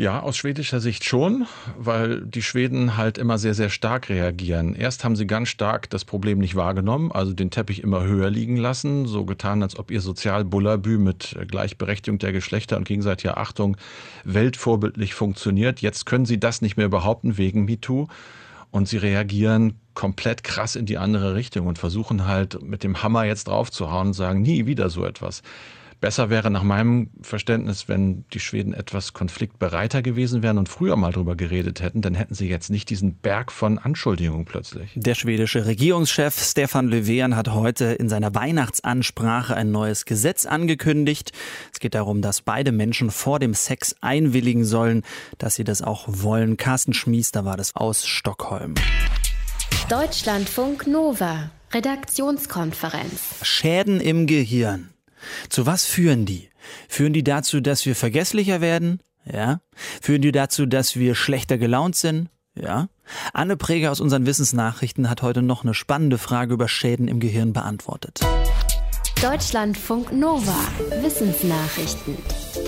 Ja, aus schwedischer Sicht schon, weil die Schweden halt immer sehr, sehr stark reagieren. Erst haben sie ganz stark das Problem nicht wahrgenommen, also den Teppich immer höher liegen lassen, so getan, als ob ihr Sozialbullabü mit Gleichberechtigung der Geschlechter und gegenseitiger Achtung weltvorbildlich funktioniert. Jetzt können sie das nicht mehr behaupten wegen MeToo und sie reagieren komplett krass in die andere Richtung und versuchen halt mit dem Hammer jetzt draufzuhauen und sagen, nie wieder so etwas. Besser wäre nach meinem Verständnis, wenn die Schweden etwas konfliktbereiter gewesen wären und früher mal drüber geredet hätten, dann hätten sie jetzt nicht diesen Berg von Anschuldigungen plötzlich. Der schwedische Regierungschef Stefan Löfven hat heute in seiner Weihnachtsansprache ein neues Gesetz angekündigt. Es geht darum, dass beide Menschen vor dem Sex einwilligen sollen, dass sie das auch wollen. Carsten Schmiester war das aus Stockholm. Deutschlandfunk Nova. Redaktionskonferenz. Schäden im Gehirn. Zu was führen die? Führen die dazu, dass wir vergesslicher werden? Ja. Führen die dazu, dass wir schlechter gelaunt sind? Ja. Anne Präger aus unseren Wissensnachrichten hat heute noch eine spannende Frage über Schäden im Gehirn beantwortet. Deutschlandfunk Nova. Wissensnachrichten.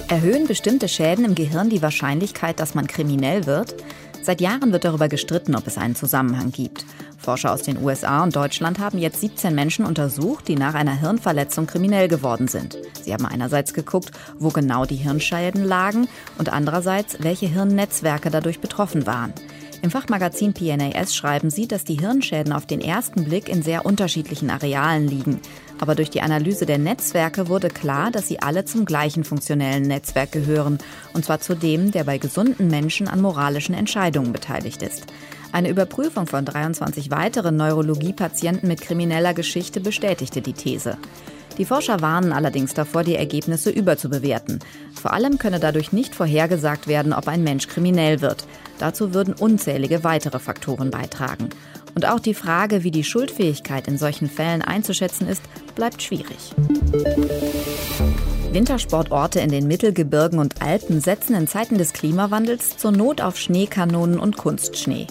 Erhöhen bestimmte Schäden im Gehirn die Wahrscheinlichkeit, dass man kriminell wird? Seit Jahren wird darüber gestritten, ob es einen Zusammenhang gibt. Forscher aus den USA und Deutschland haben jetzt 17 Menschen untersucht, die nach einer Hirnverletzung kriminell geworden sind. Sie haben einerseits geguckt, wo genau die Hirnschäden lagen und andererseits, welche Hirnnetzwerke dadurch betroffen waren. Im Fachmagazin PNAS schreiben sie, dass die Hirnschäden auf den ersten Blick in sehr unterschiedlichen Arealen liegen. Aber durch die Analyse der Netzwerke wurde klar, dass sie alle zum gleichen funktionellen Netzwerk gehören, und zwar zu dem, der bei gesunden Menschen an moralischen Entscheidungen beteiligt ist. Eine Überprüfung von 23 weiteren Neurologiepatienten mit krimineller Geschichte bestätigte die These. Die Forscher warnen allerdings davor, die Ergebnisse überzubewerten. Vor allem könne dadurch nicht vorhergesagt werden, ob ein Mensch kriminell wird. Dazu würden unzählige weitere Faktoren beitragen. Und auch die Frage, wie die Schuldfähigkeit in solchen Fällen einzuschätzen ist, bleibt schwierig. Wintersportorte in den Mittelgebirgen und Alpen setzen in Zeiten des Klimawandels zur Not auf Schneekanonen und Kunstschnee.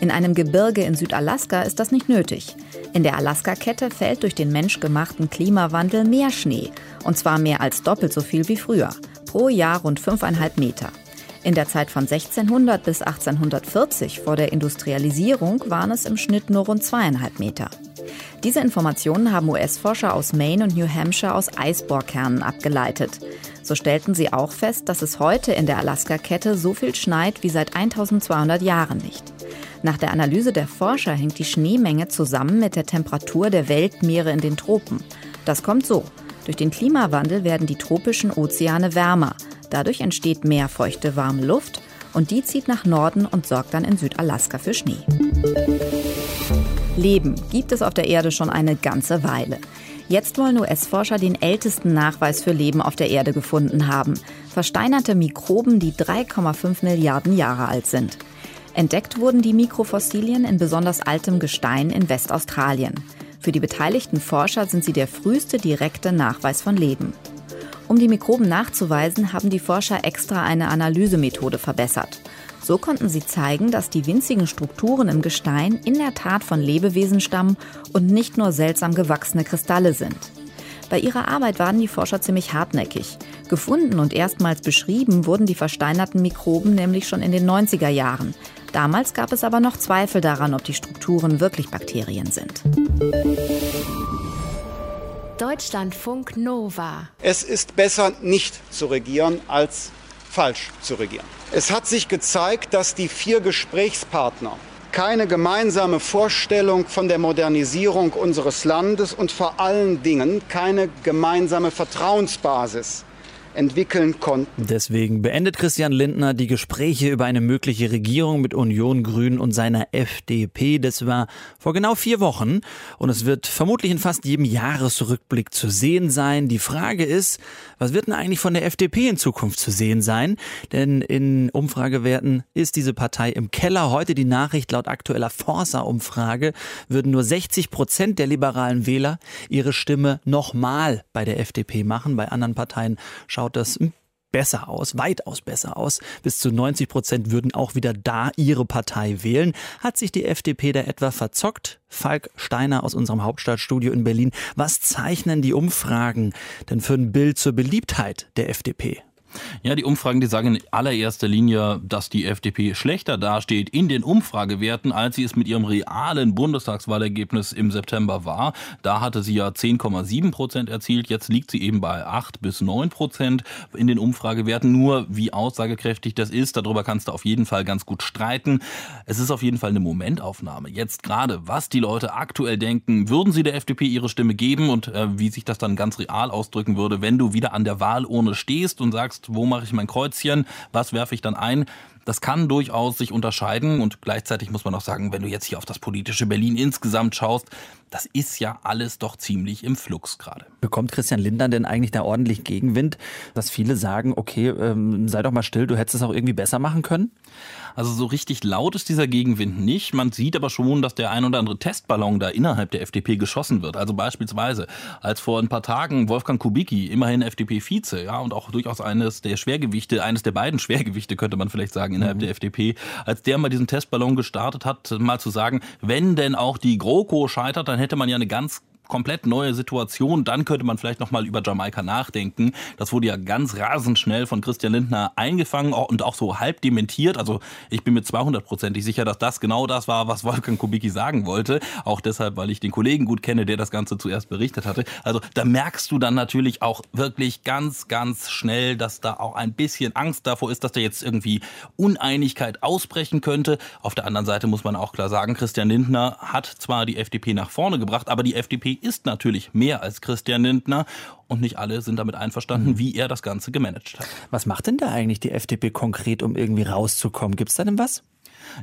In einem Gebirge in Südalaska ist das nicht nötig. In der Alaska-Kette fällt durch den menschgemachten Klimawandel mehr Schnee, und zwar mehr als doppelt so viel wie früher, pro Jahr rund 5,5 Meter. In der Zeit von 1600 bis 1840 vor der Industrialisierung waren es im Schnitt nur rund zweieinhalb Meter. Diese Informationen haben US-Forscher aus Maine und New Hampshire aus Eisbohrkernen abgeleitet. So stellten sie auch fest, dass es heute in der Alaska-Kette so viel schneit wie seit 1200 Jahren nicht. Nach der Analyse der Forscher hängt die Schneemenge zusammen mit der Temperatur der Weltmeere in den Tropen. Das kommt so. Durch den Klimawandel werden die tropischen Ozeane wärmer. Dadurch entsteht mehr feuchte, warme Luft und die zieht nach Norden und sorgt dann in Südalaska für Schnee. Leben gibt es auf der Erde schon eine ganze Weile. Jetzt wollen US-Forscher den ältesten Nachweis für Leben auf der Erde gefunden haben. Versteinerte Mikroben, die 3,5 Milliarden Jahre alt sind. Entdeckt wurden die Mikrofossilien in besonders altem Gestein in Westaustralien. Für die beteiligten Forscher sind sie der früheste direkte Nachweis von Leben. Um die Mikroben nachzuweisen, haben die Forscher extra eine Analysemethode verbessert. So konnten sie zeigen, dass die winzigen Strukturen im Gestein in der Tat von Lebewesen stammen und nicht nur seltsam gewachsene Kristalle sind. Bei ihrer Arbeit waren die Forscher ziemlich hartnäckig. Gefunden und erstmals beschrieben wurden die versteinerten Mikroben nämlich schon in den 90er Jahren. Damals gab es aber noch Zweifel daran, ob die Strukturen wirklich Bakterien sind. Deutschlandfunk Nova. Es ist besser, nicht zu regieren, als falsch zu regieren. Es hat sich gezeigt, dass die vier Gesprächspartner keine gemeinsame Vorstellung von der Modernisierung unseres Landes und vor allen Dingen keine gemeinsame Vertrauensbasis entwickeln konnten. Deswegen beendet Christian Lindner die Gespräche über eine mögliche Regierung mit Union Grünen und seiner FDP. Das war vor genau vier Wochen und es wird vermutlich in fast jedem Jahresrückblick zu sehen sein. Die Frage ist, was wird denn eigentlich von der FDP in Zukunft zu sehen sein? Denn in Umfragewerten ist diese Partei im Keller. Heute die Nachricht laut aktueller Forsa-Umfrage würden nur 60 Prozent der liberalen Wähler ihre Stimme nochmal bei der FDP machen. Bei anderen Parteien schaut das besser aus, weitaus besser aus. Bis zu 90 Prozent würden auch wieder da ihre Partei wählen. Hat sich die FDP da etwa verzockt? Falk Steiner aus unserem Hauptstadtstudio in Berlin. Was zeichnen die Umfragen denn für ein Bild zur Beliebtheit der FDP? Ja, die Umfragen, die sagen in allererster Linie, dass die FDP schlechter dasteht in den Umfragewerten, als sie es mit ihrem realen Bundestagswahlergebnis im September war. Da hatte sie ja 10,7 Prozent erzielt. Jetzt liegt sie eben bei 8 bis 9 Prozent in den Umfragewerten. Nur wie aussagekräftig das ist, darüber kannst du auf jeden Fall ganz gut streiten. Es ist auf jeden Fall eine Momentaufnahme. Jetzt gerade, was die Leute aktuell denken, würden sie der FDP ihre Stimme geben und äh, wie sich das dann ganz real ausdrücken würde, wenn du wieder an der Wahlurne stehst und sagst, wo mache ich mein Kreuzchen, was werfe ich dann ein. Das kann durchaus sich unterscheiden und gleichzeitig muss man auch sagen, wenn du jetzt hier auf das politische Berlin insgesamt schaust, das ist ja alles doch ziemlich im Flux gerade. Bekommt Christian Lindner denn eigentlich da ordentlich Gegenwind, dass viele sagen, okay, ähm, sei doch mal still, du hättest es auch irgendwie besser machen können? Also so richtig laut ist dieser Gegenwind nicht. Man sieht aber schon, dass der ein oder andere Testballon da innerhalb der FDP geschossen wird. Also beispielsweise, als vor ein paar Tagen Wolfgang Kubicki, immerhin FDP-Vize, ja, und auch durchaus eines der Schwergewichte, eines der beiden Schwergewichte, könnte man vielleicht sagen, innerhalb mhm. der FDP, als der mal diesen Testballon gestartet hat, mal zu sagen, wenn denn auch die GroKo scheitert, dann hätte man ja eine ganz komplett neue Situation. Dann könnte man vielleicht nochmal über Jamaika nachdenken. Das wurde ja ganz rasend schnell von Christian Lindner eingefangen und auch so halb dementiert. Also ich bin mir 200%ig sicher, dass das genau das war, was Wolfgang Kubicki sagen wollte. Auch deshalb, weil ich den Kollegen gut kenne, der das Ganze zuerst berichtet hatte. Also da merkst du dann natürlich auch wirklich ganz, ganz schnell, dass da auch ein bisschen Angst davor ist, dass da jetzt irgendwie Uneinigkeit ausbrechen könnte. Auf der anderen Seite muss man auch klar sagen, Christian Lindner hat zwar die FDP nach vorne gebracht, aber die FDP ist natürlich mehr als Christian Lindner und nicht alle sind damit einverstanden, mhm. wie er das Ganze gemanagt hat. Was macht denn da eigentlich die FDP konkret, um irgendwie rauszukommen? Gibt es da denn was?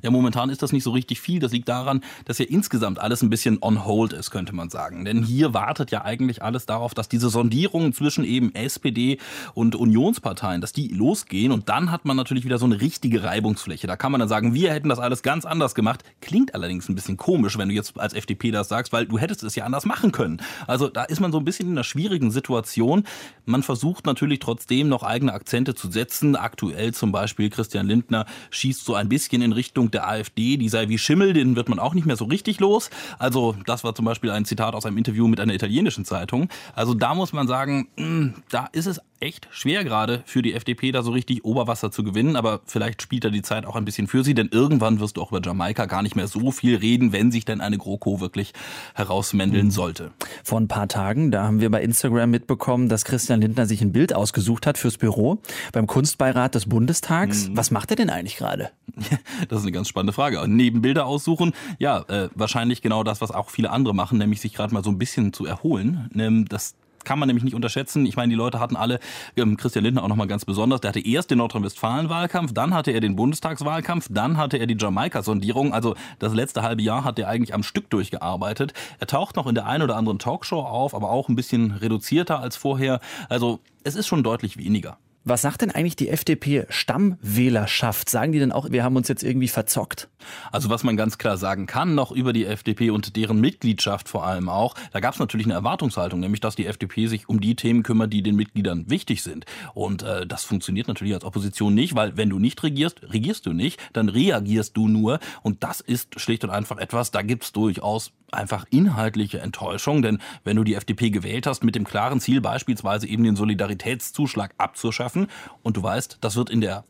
Ja, momentan ist das nicht so richtig viel. Das liegt daran, dass ja insgesamt alles ein bisschen on hold ist, könnte man sagen. Denn hier wartet ja eigentlich alles darauf, dass diese Sondierungen zwischen eben SPD und Unionsparteien, dass die losgehen. Und dann hat man natürlich wieder so eine richtige Reibungsfläche. Da kann man dann sagen, wir hätten das alles ganz anders gemacht. Klingt allerdings ein bisschen komisch, wenn du jetzt als FDP das sagst, weil du hättest es ja anders machen können. Also da ist man so ein bisschen in einer schwierigen Situation. Man versucht natürlich trotzdem noch eigene Akzente zu setzen. Aktuell zum Beispiel Christian Lindner schießt so ein bisschen in Richtung der AfD, die sei wie Schimmel, den wird man auch nicht mehr so richtig los. Also das war zum Beispiel ein Zitat aus einem Interview mit einer italienischen Zeitung. Also da muss man sagen, hm, da ist es echt schwer gerade für die FDP, da so richtig Oberwasser zu gewinnen. Aber vielleicht spielt da die Zeit auch ein bisschen für sie, denn irgendwann wirst du auch über Jamaika gar nicht mehr so viel reden, wenn sich denn eine GroKo wirklich herausmändeln mhm. sollte. Vor ein paar Tagen, da haben wir bei Instagram mitbekommen, dass Christian Lindner sich ein Bild ausgesucht hat fürs Büro beim Kunstbeirat des Bundestags. Mhm. Was macht er denn eigentlich gerade? Das ist eine ganz spannende Frage. Neben Bilder aussuchen, ja, äh, wahrscheinlich genau das, was auch viele andere machen, nämlich sich gerade mal so ein bisschen zu erholen. Das kann man nämlich nicht unterschätzen. Ich meine, die Leute hatten alle, ähm, Christian Lindner auch nochmal ganz besonders, der hatte erst den Nordrhein-Westfalen-Wahlkampf, dann hatte er den Bundestagswahlkampf, dann hatte er die Jamaika-Sondierung. Also das letzte halbe Jahr hat er eigentlich am Stück durchgearbeitet. Er taucht noch in der einen oder anderen Talkshow auf, aber auch ein bisschen reduzierter als vorher. Also es ist schon deutlich weniger. Was sagt denn eigentlich die FDP-Stammwählerschaft? Sagen die denn auch, wir haben uns jetzt irgendwie verzockt? Also was man ganz klar sagen kann, noch über die FDP und deren Mitgliedschaft vor allem auch, da gab es natürlich eine Erwartungshaltung, nämlich dass die FDP sich um die Themen kümmert, die den Mitgliedern wichtig sind. Und äh, das funktioniert natürlich als Opposition nicht, weil wenn du nicht regierst, regierst du nicht, dann reagierst du nur. Und das ist schlicht und einfach etwas, da gibt es durchaus einfach inhaltliche Enttäuschung, denn wenn du die FDP gewählt hast mit dem klaren Ziel, beispielsweise eben den Solidaritätszuschlag abzuschaffen, und du weißt, das wird in der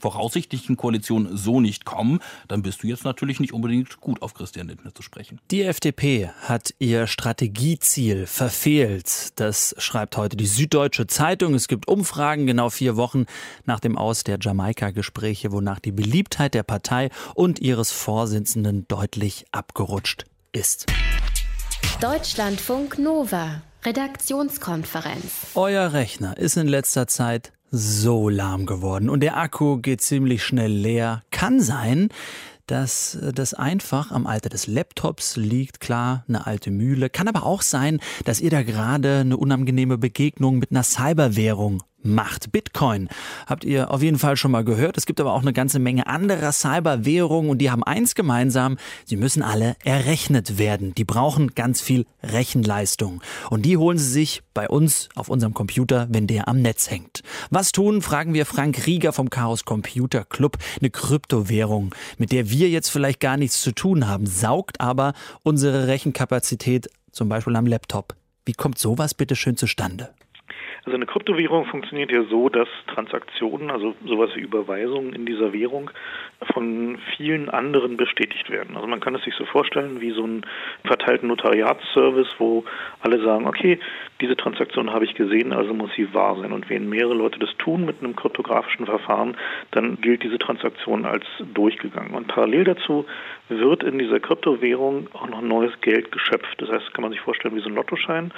voraussichtlichen Koalition so nicht kommen, dann bist du jetzt natürlich nicht unbedingt gut auf Christian Lindner zu sprechen. Die FDP hat ihr Strategieziel verfehlt. Das schreibt heute die Süddeutsche Zeitung. Es gibt Umfragen genau vier Wochen nach dem Aus der Jamaika-Gespräche, wonach die Beliebtheit der Partei und ihres Vorsitzenden deutlich abgerutscht ist. Deutschlandfunk Nova, Redaktionskonferenz. Euer Rechner ist in letzter Zeit so lahm geworden und der Akku geht ziemlich schnell leer. Kann sein, dass das einfach am Alter des Laptops liegt, klar, eine alte Mühle. Kann aber auch sein, dass ihr da gerade eine unangenehme Begegnung mit einer Cyberwährung macht. Bitcoin habt ihr auf jeden Fall schon mal gehört. Es gibt aber auch eine ganze Menge anderer Cyberwährungen und die haben eins gemeinsam, sie müssen alle errechnet werden. Die brauchen ganz viel Rechenleistung und die holen sie sich bei uns auf unserem Computer, wenn der am Netz hängt. Was tun, fragen wir Frank Rieger vom Chaos Computer Club, eine Kryptowährung, mit der wir jetzt vielleicht gar nichts zu tun haben, saugt aber unsere Rechenkapazität zum Beispiel am Laptop. Wie kommt sowas bitte schön zustande? Also eine Kryptowährung funktioniert ja so, dass Transaktionen, also sowas wie Überweisungen in dieser Währung von vielen anderen bestätigt werden. Also man kann es sich so vorstellen wie so einen verteilten Notariatsservice, wo alle sagen, okay, diese Transaktion habe ich gesehen, also muss sie wahr sein. Und wenn mehrere Leute das tun mit einem kryptografischen Verfahren, dann gilt diese Transaktion als durchgegangen. Und parallel dazu wird in dieser Kryptowährung auch noch neues Geld geschöpft. Das heißt, kann man sich vorstellen wie so ein Lottoschein.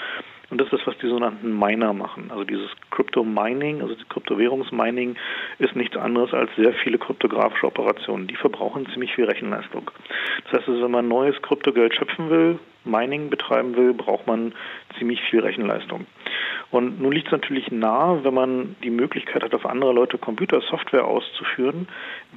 Und das ist, was die sogenannten Miner machen. Also dieses Crypto-Mining, also Kryptowährungsmining, ist nichts anderes als sehr viele kryptografische Operationen. Die verbrauchen ziemlich viel Rechenleistung. Das heißt also, wenn man neues Kryptogeld schöpfen will, Mining betreiben will, braucht man ziemlich viel Rechenleistung. Und nun liegt es natürlich nahe, wenn man die Möglichkeit hat, auf andere Leute Computersoftware auszuführen,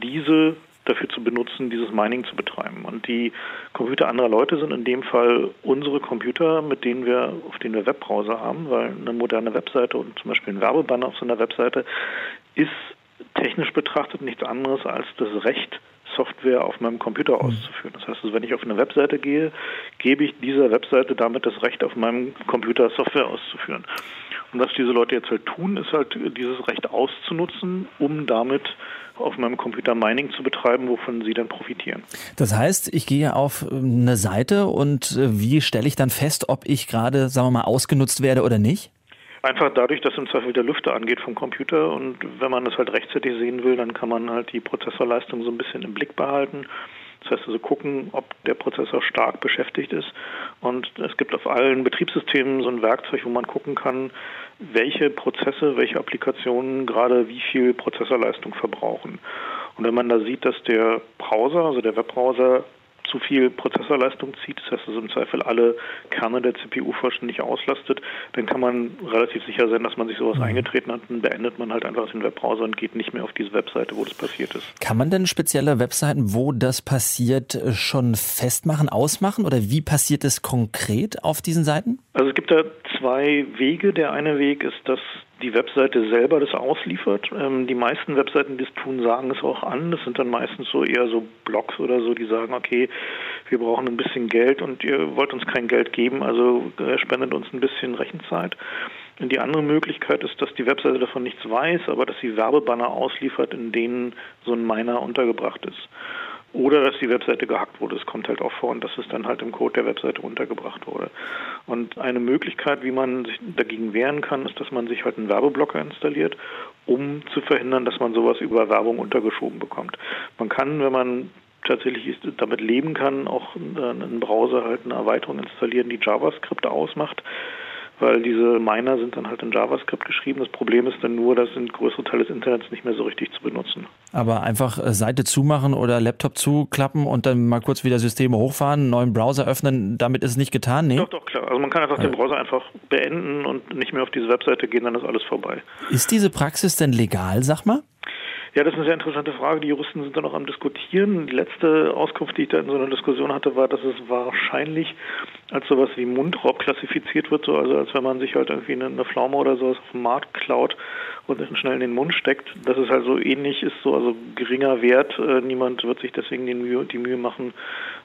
diese dafür zu benutzen, dieses Mining zu betreiben. Und die Computer anderer Leute sind in dem Fall unsere Computer, mit denen wir, auf denen wir Webbrowser haben, weil eine moderne Webseite und zum Beispiel ein Werbebanner auf so einer Webseite ist technisch betrachtet nichts anderes als das Recht, Software auf meinem Computer mhm. auszuführen. Das heißt, also, wenn ich auf eine Webseite gehe, gebe ich dieser Webseite damit das Recht, auf meinem Computer Software auszuführen. Und was diese Leute jetzt halt tun, ist halt dieses Recht auszunutzen, um damit auf meinem Computer Mining zu betreiben, wovon sie dann profitieren. Das heißt, ich gehe auf eine Seite und äh, wie stelle ich dann fest, ob ich gerade, sagen wir mal, ausgenutzt werde oder nicht? Einfach dadurch, dass im Zweifel der Lüfter angeht vom Computer und wenn man das halt rechtzeitig sehen will, dann kann man halt die Prozessorleistung so ein bisschen im Blick behalten. Das heißt also gucken, ob der Prozessor stark beschäftigt ist. Und es gibt auf allen Betriebssystemen so ein Werkzeug, wo man gucken kann, welche Prozesse, welche Applikationen gerade wie viel Prozessorleistung verbrauchen. Und wenn man da sieht, dass der Browser, also der Webbrowser, zu viel Prozessorleistung zieht, das heißt also im Zweifel alle Kerne der CPU vollständig auslastet, dann kann man relativ sicher sein, dass man sich sowas mhm. eingetreten hat. Dann beendet man halt einfach den Webbrowser und geht nicht mehr auf diese Webseite, wo das passiert ist. Kann man denn spezielle Webseiten, wo das passiert, schon festmachen, ausmachen oder wie passiert es konkret auf diesen Seiten? Also es gibt da zwei Wege. Der eine Weg ist, dass die Webseite selber das ausliefert. Ähm, die meisten Webseiten, die es tun, sagen es auch an. Das sind dann meistens so eher so Blogs oder so, die sagen, okay, wir brauchen ein bisschen Geld und ihr wollt uns kein Geld geben, also äh, spendet uns ein bisschen Rechenzeit. Und die andere Möglichkeit ist, dass die Webseite davon nichts weiß, aber dass sie Werbebanner ausliefert, in denen so ein Miner untergebracht ist. Oder dass die Webseite gehackt wurde. Es kommt halt auch vor und dass es dann halt im Code der Webseite untergebracht wurde. Und eine Möglichkeit, wie man sich dagegen wehren kann, ist, dass man sich halt einen Werbeblocker installiert, um zu verhindern, dass man sowas über Werbung untergeschoben bekommt. Man kann, wenn man tatsächlich damit leben kann, auch einen Browser halt eine Erweiterung installieren, die JavaScript ausmacht weil diese Miner sind dann halt in JavaScript geschrieben. Das Problem ist dann nur, dass sind größere Teile des Internets nicht mehr so richtig zu benutzen. Aber einfach äh, Seite zumachen oder Laptop zuklappen und dann mal kurz wieder Systeme hochfahren, einen neuen Browser öffnen, damit ist es nicht getan, nee? Doch, doch, klar. Also man kann einfach ja. den Browser einfach beenden und nicht mehr auf diese Webseite gehen, dann ist alles vorbei. Ist diese Praxis denn legal, sag mal? Ja, das ist eine sehr interessante Frage. Die Juristen sind da noch am Diskutieren. Die letzte Auskunft, die ich da in so einer Diskussion hatte, war, dass es wahrscheinlich als sowas wie Mundraub klassifiziert wird, so also als wenn man sich halt irgendwie eine, eine Pflaume oder sowas auf dem Markt klaut und dann schnell in den Mund steckt. Dass es halt so ähnlich ist, so also geringer Wert. Äh, niemand wird sich deswegen die Mühe, die Mühe machen,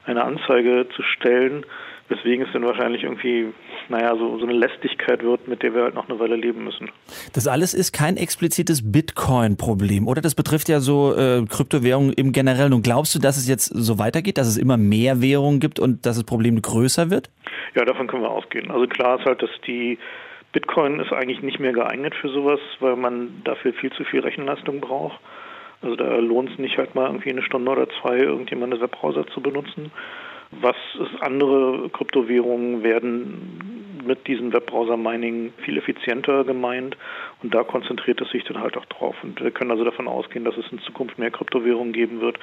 eine Anzeige zu stellen. Weswegen es dann wahrscheinlich irgendwie, naja, so, so eine Lästigkeit wird, mit der wir halt noch eine Weile leben müssen. Das alles ist kein explizites Bitcoin-Problem, oder? Das betrifft ja so äh, Kryptowährungen im Generellen. Und glaubst du, dass es jetzt so weitergeht, dass es immer mehr Währungen gibt und dass das Problem größer wird? Ja, davon können wir ausgehen. Also klar ist halt, dass die Bitcoin ist eigentlich nicht mehr geeignet für sowas, weil man dafür viel zu viel Rechenleistung braucht. Also da lohnt es nicht halt mal irgendwie eine Stunde oder zwei irgendjemand Webbrowser zu benutzen. Was andere Kryptowährungen werden mit diesem Webbrowser-Mining viel effizienter gemeint und da konzentriert es sich dann halt auch drauf. Und wir können also davon ausgehen, dass es in Zukunft mehr Kryptowährungen geben wird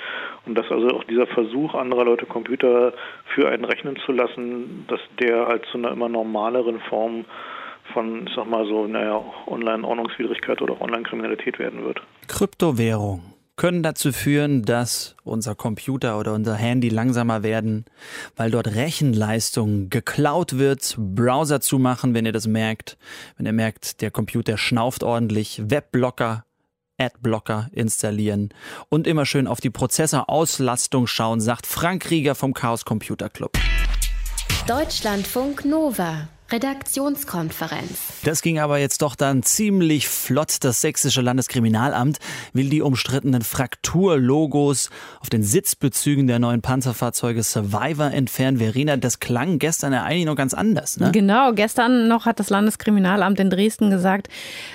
und dass also auch dieser Versuch anderer Leute Computer für einen rechnen zu lassen, dass der halt zu einer immer normaleren Form von, ich sag mal so, naja, Online-Ordnungswidrigkeit oder Online-Kriminalität werden wird. Kryptowährung können dazu führen, dass unser Computer oder unser Handy langsamer werden, weil dort Rechenleistung geklaut wird, Browser zumachen, wenn ihr das merkt, wenn ihr merkt, der Computer schnauft ordentlich, Webblocker Adblocker installieren und immer schön auf die Prozessorauslastung schauen, sagt Frank Rieger vom Chaos Computer Club. Deutschlandfunk Nova Redaktionskonferenz. Das ging aber jetzt doch dann ziemlich flott. Das sächsische Landeskriminalamt will die umstrittenen Frakturlogos auf den Sitzbezügen der neuen Panzerfahrzeuge Survivor entfernen. Verena, das klang gestern ja eigentlich noch ganz anders. Ne? Genau, gestern noch hat das Landeskriminalamt in Dresden gesagt,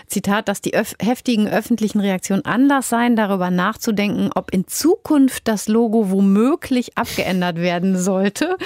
Zitat, dass die öf heftigen öffentlichen Reaktionen Anlass seien, darüber nachzudenken, ob in Zukunft das Logo womöglich abgeändert werden sollte.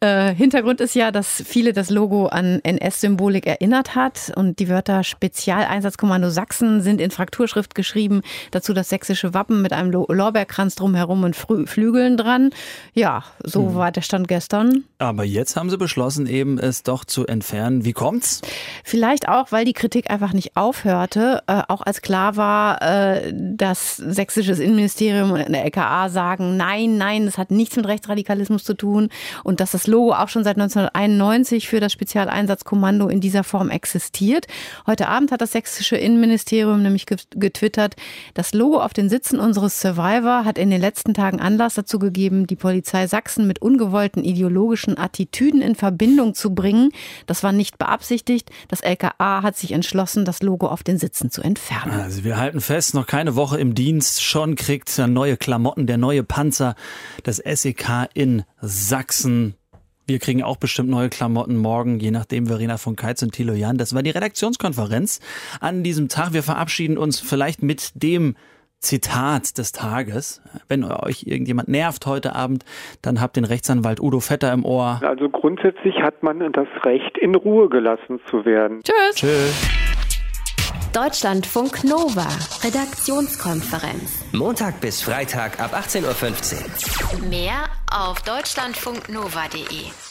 Äh, Hintergrund ist ja, dass viele das Logo an an NS-Symbolik erinnert hat. Und die Wörter Spezialeinsatzkommando Sachsen sind in Frakturschrift geschrieben. Dazu das sächsische Wappen mit einem Lorbeerkranz drumherum und Flügeln dran. Ja, so hm. war der Stand gestern. Aber jetzt haben sie beschlossen, eben es doch zu entfernen. Wie kommt's? Vielleicht auch, weil die Kritik einfach nicht aufhörte. Äh, auch als klar war, äh, dass sächsisches Innenministerium und der LKA sagen, nein, nein, das hat nichts mit Rechtsradikalismus zu tun. Und dass das Logo auch schon seit 1991 für das Spezial Spezialeinsatzkommando in dieser Form existiert. Heute Abend hat das sächsische Innenministerium nämlich getwittert, das Logo auf den Sitzen unseres Survivor hat in den letzten Tagen Anlass dazu gegeben, die Polizei Sachsen mit ungewollten ideologischen Attitüden in Verbindung zu bringen. Das war nicht beabsichtigt. Das LKA hat sich entschlossen, das Logo auf den Sitzen zu entfernen. Also wir halten fest, noch keine Woche im Dienst, schon kriegt neue Klamotten, der neue Panzer, das SEK in Sachsen. Wir kriegen auch bestimmt neue Klamotten morgen, je nachdem Verena von Keitz und Thilo Jan. Das war die Redaktionskonferenz an diesem Tag. Wir verabschieden uns vielleicht mit dem Zitat des Tages. Wenn euch irgendjemand nervt heute Abend, dann habt den Rechtsanwalt Udo Vetter im Ohr. Also grundsätzlich hat man das Recht, in Ruhe gelassen zu werden. Tschüss. Tschüss. Deutschlandfunk Nova, Redaktionskonferenz. Montag bis Freitag ab 18.15 Uhr. Mehr auf deutschlandfunknova.de.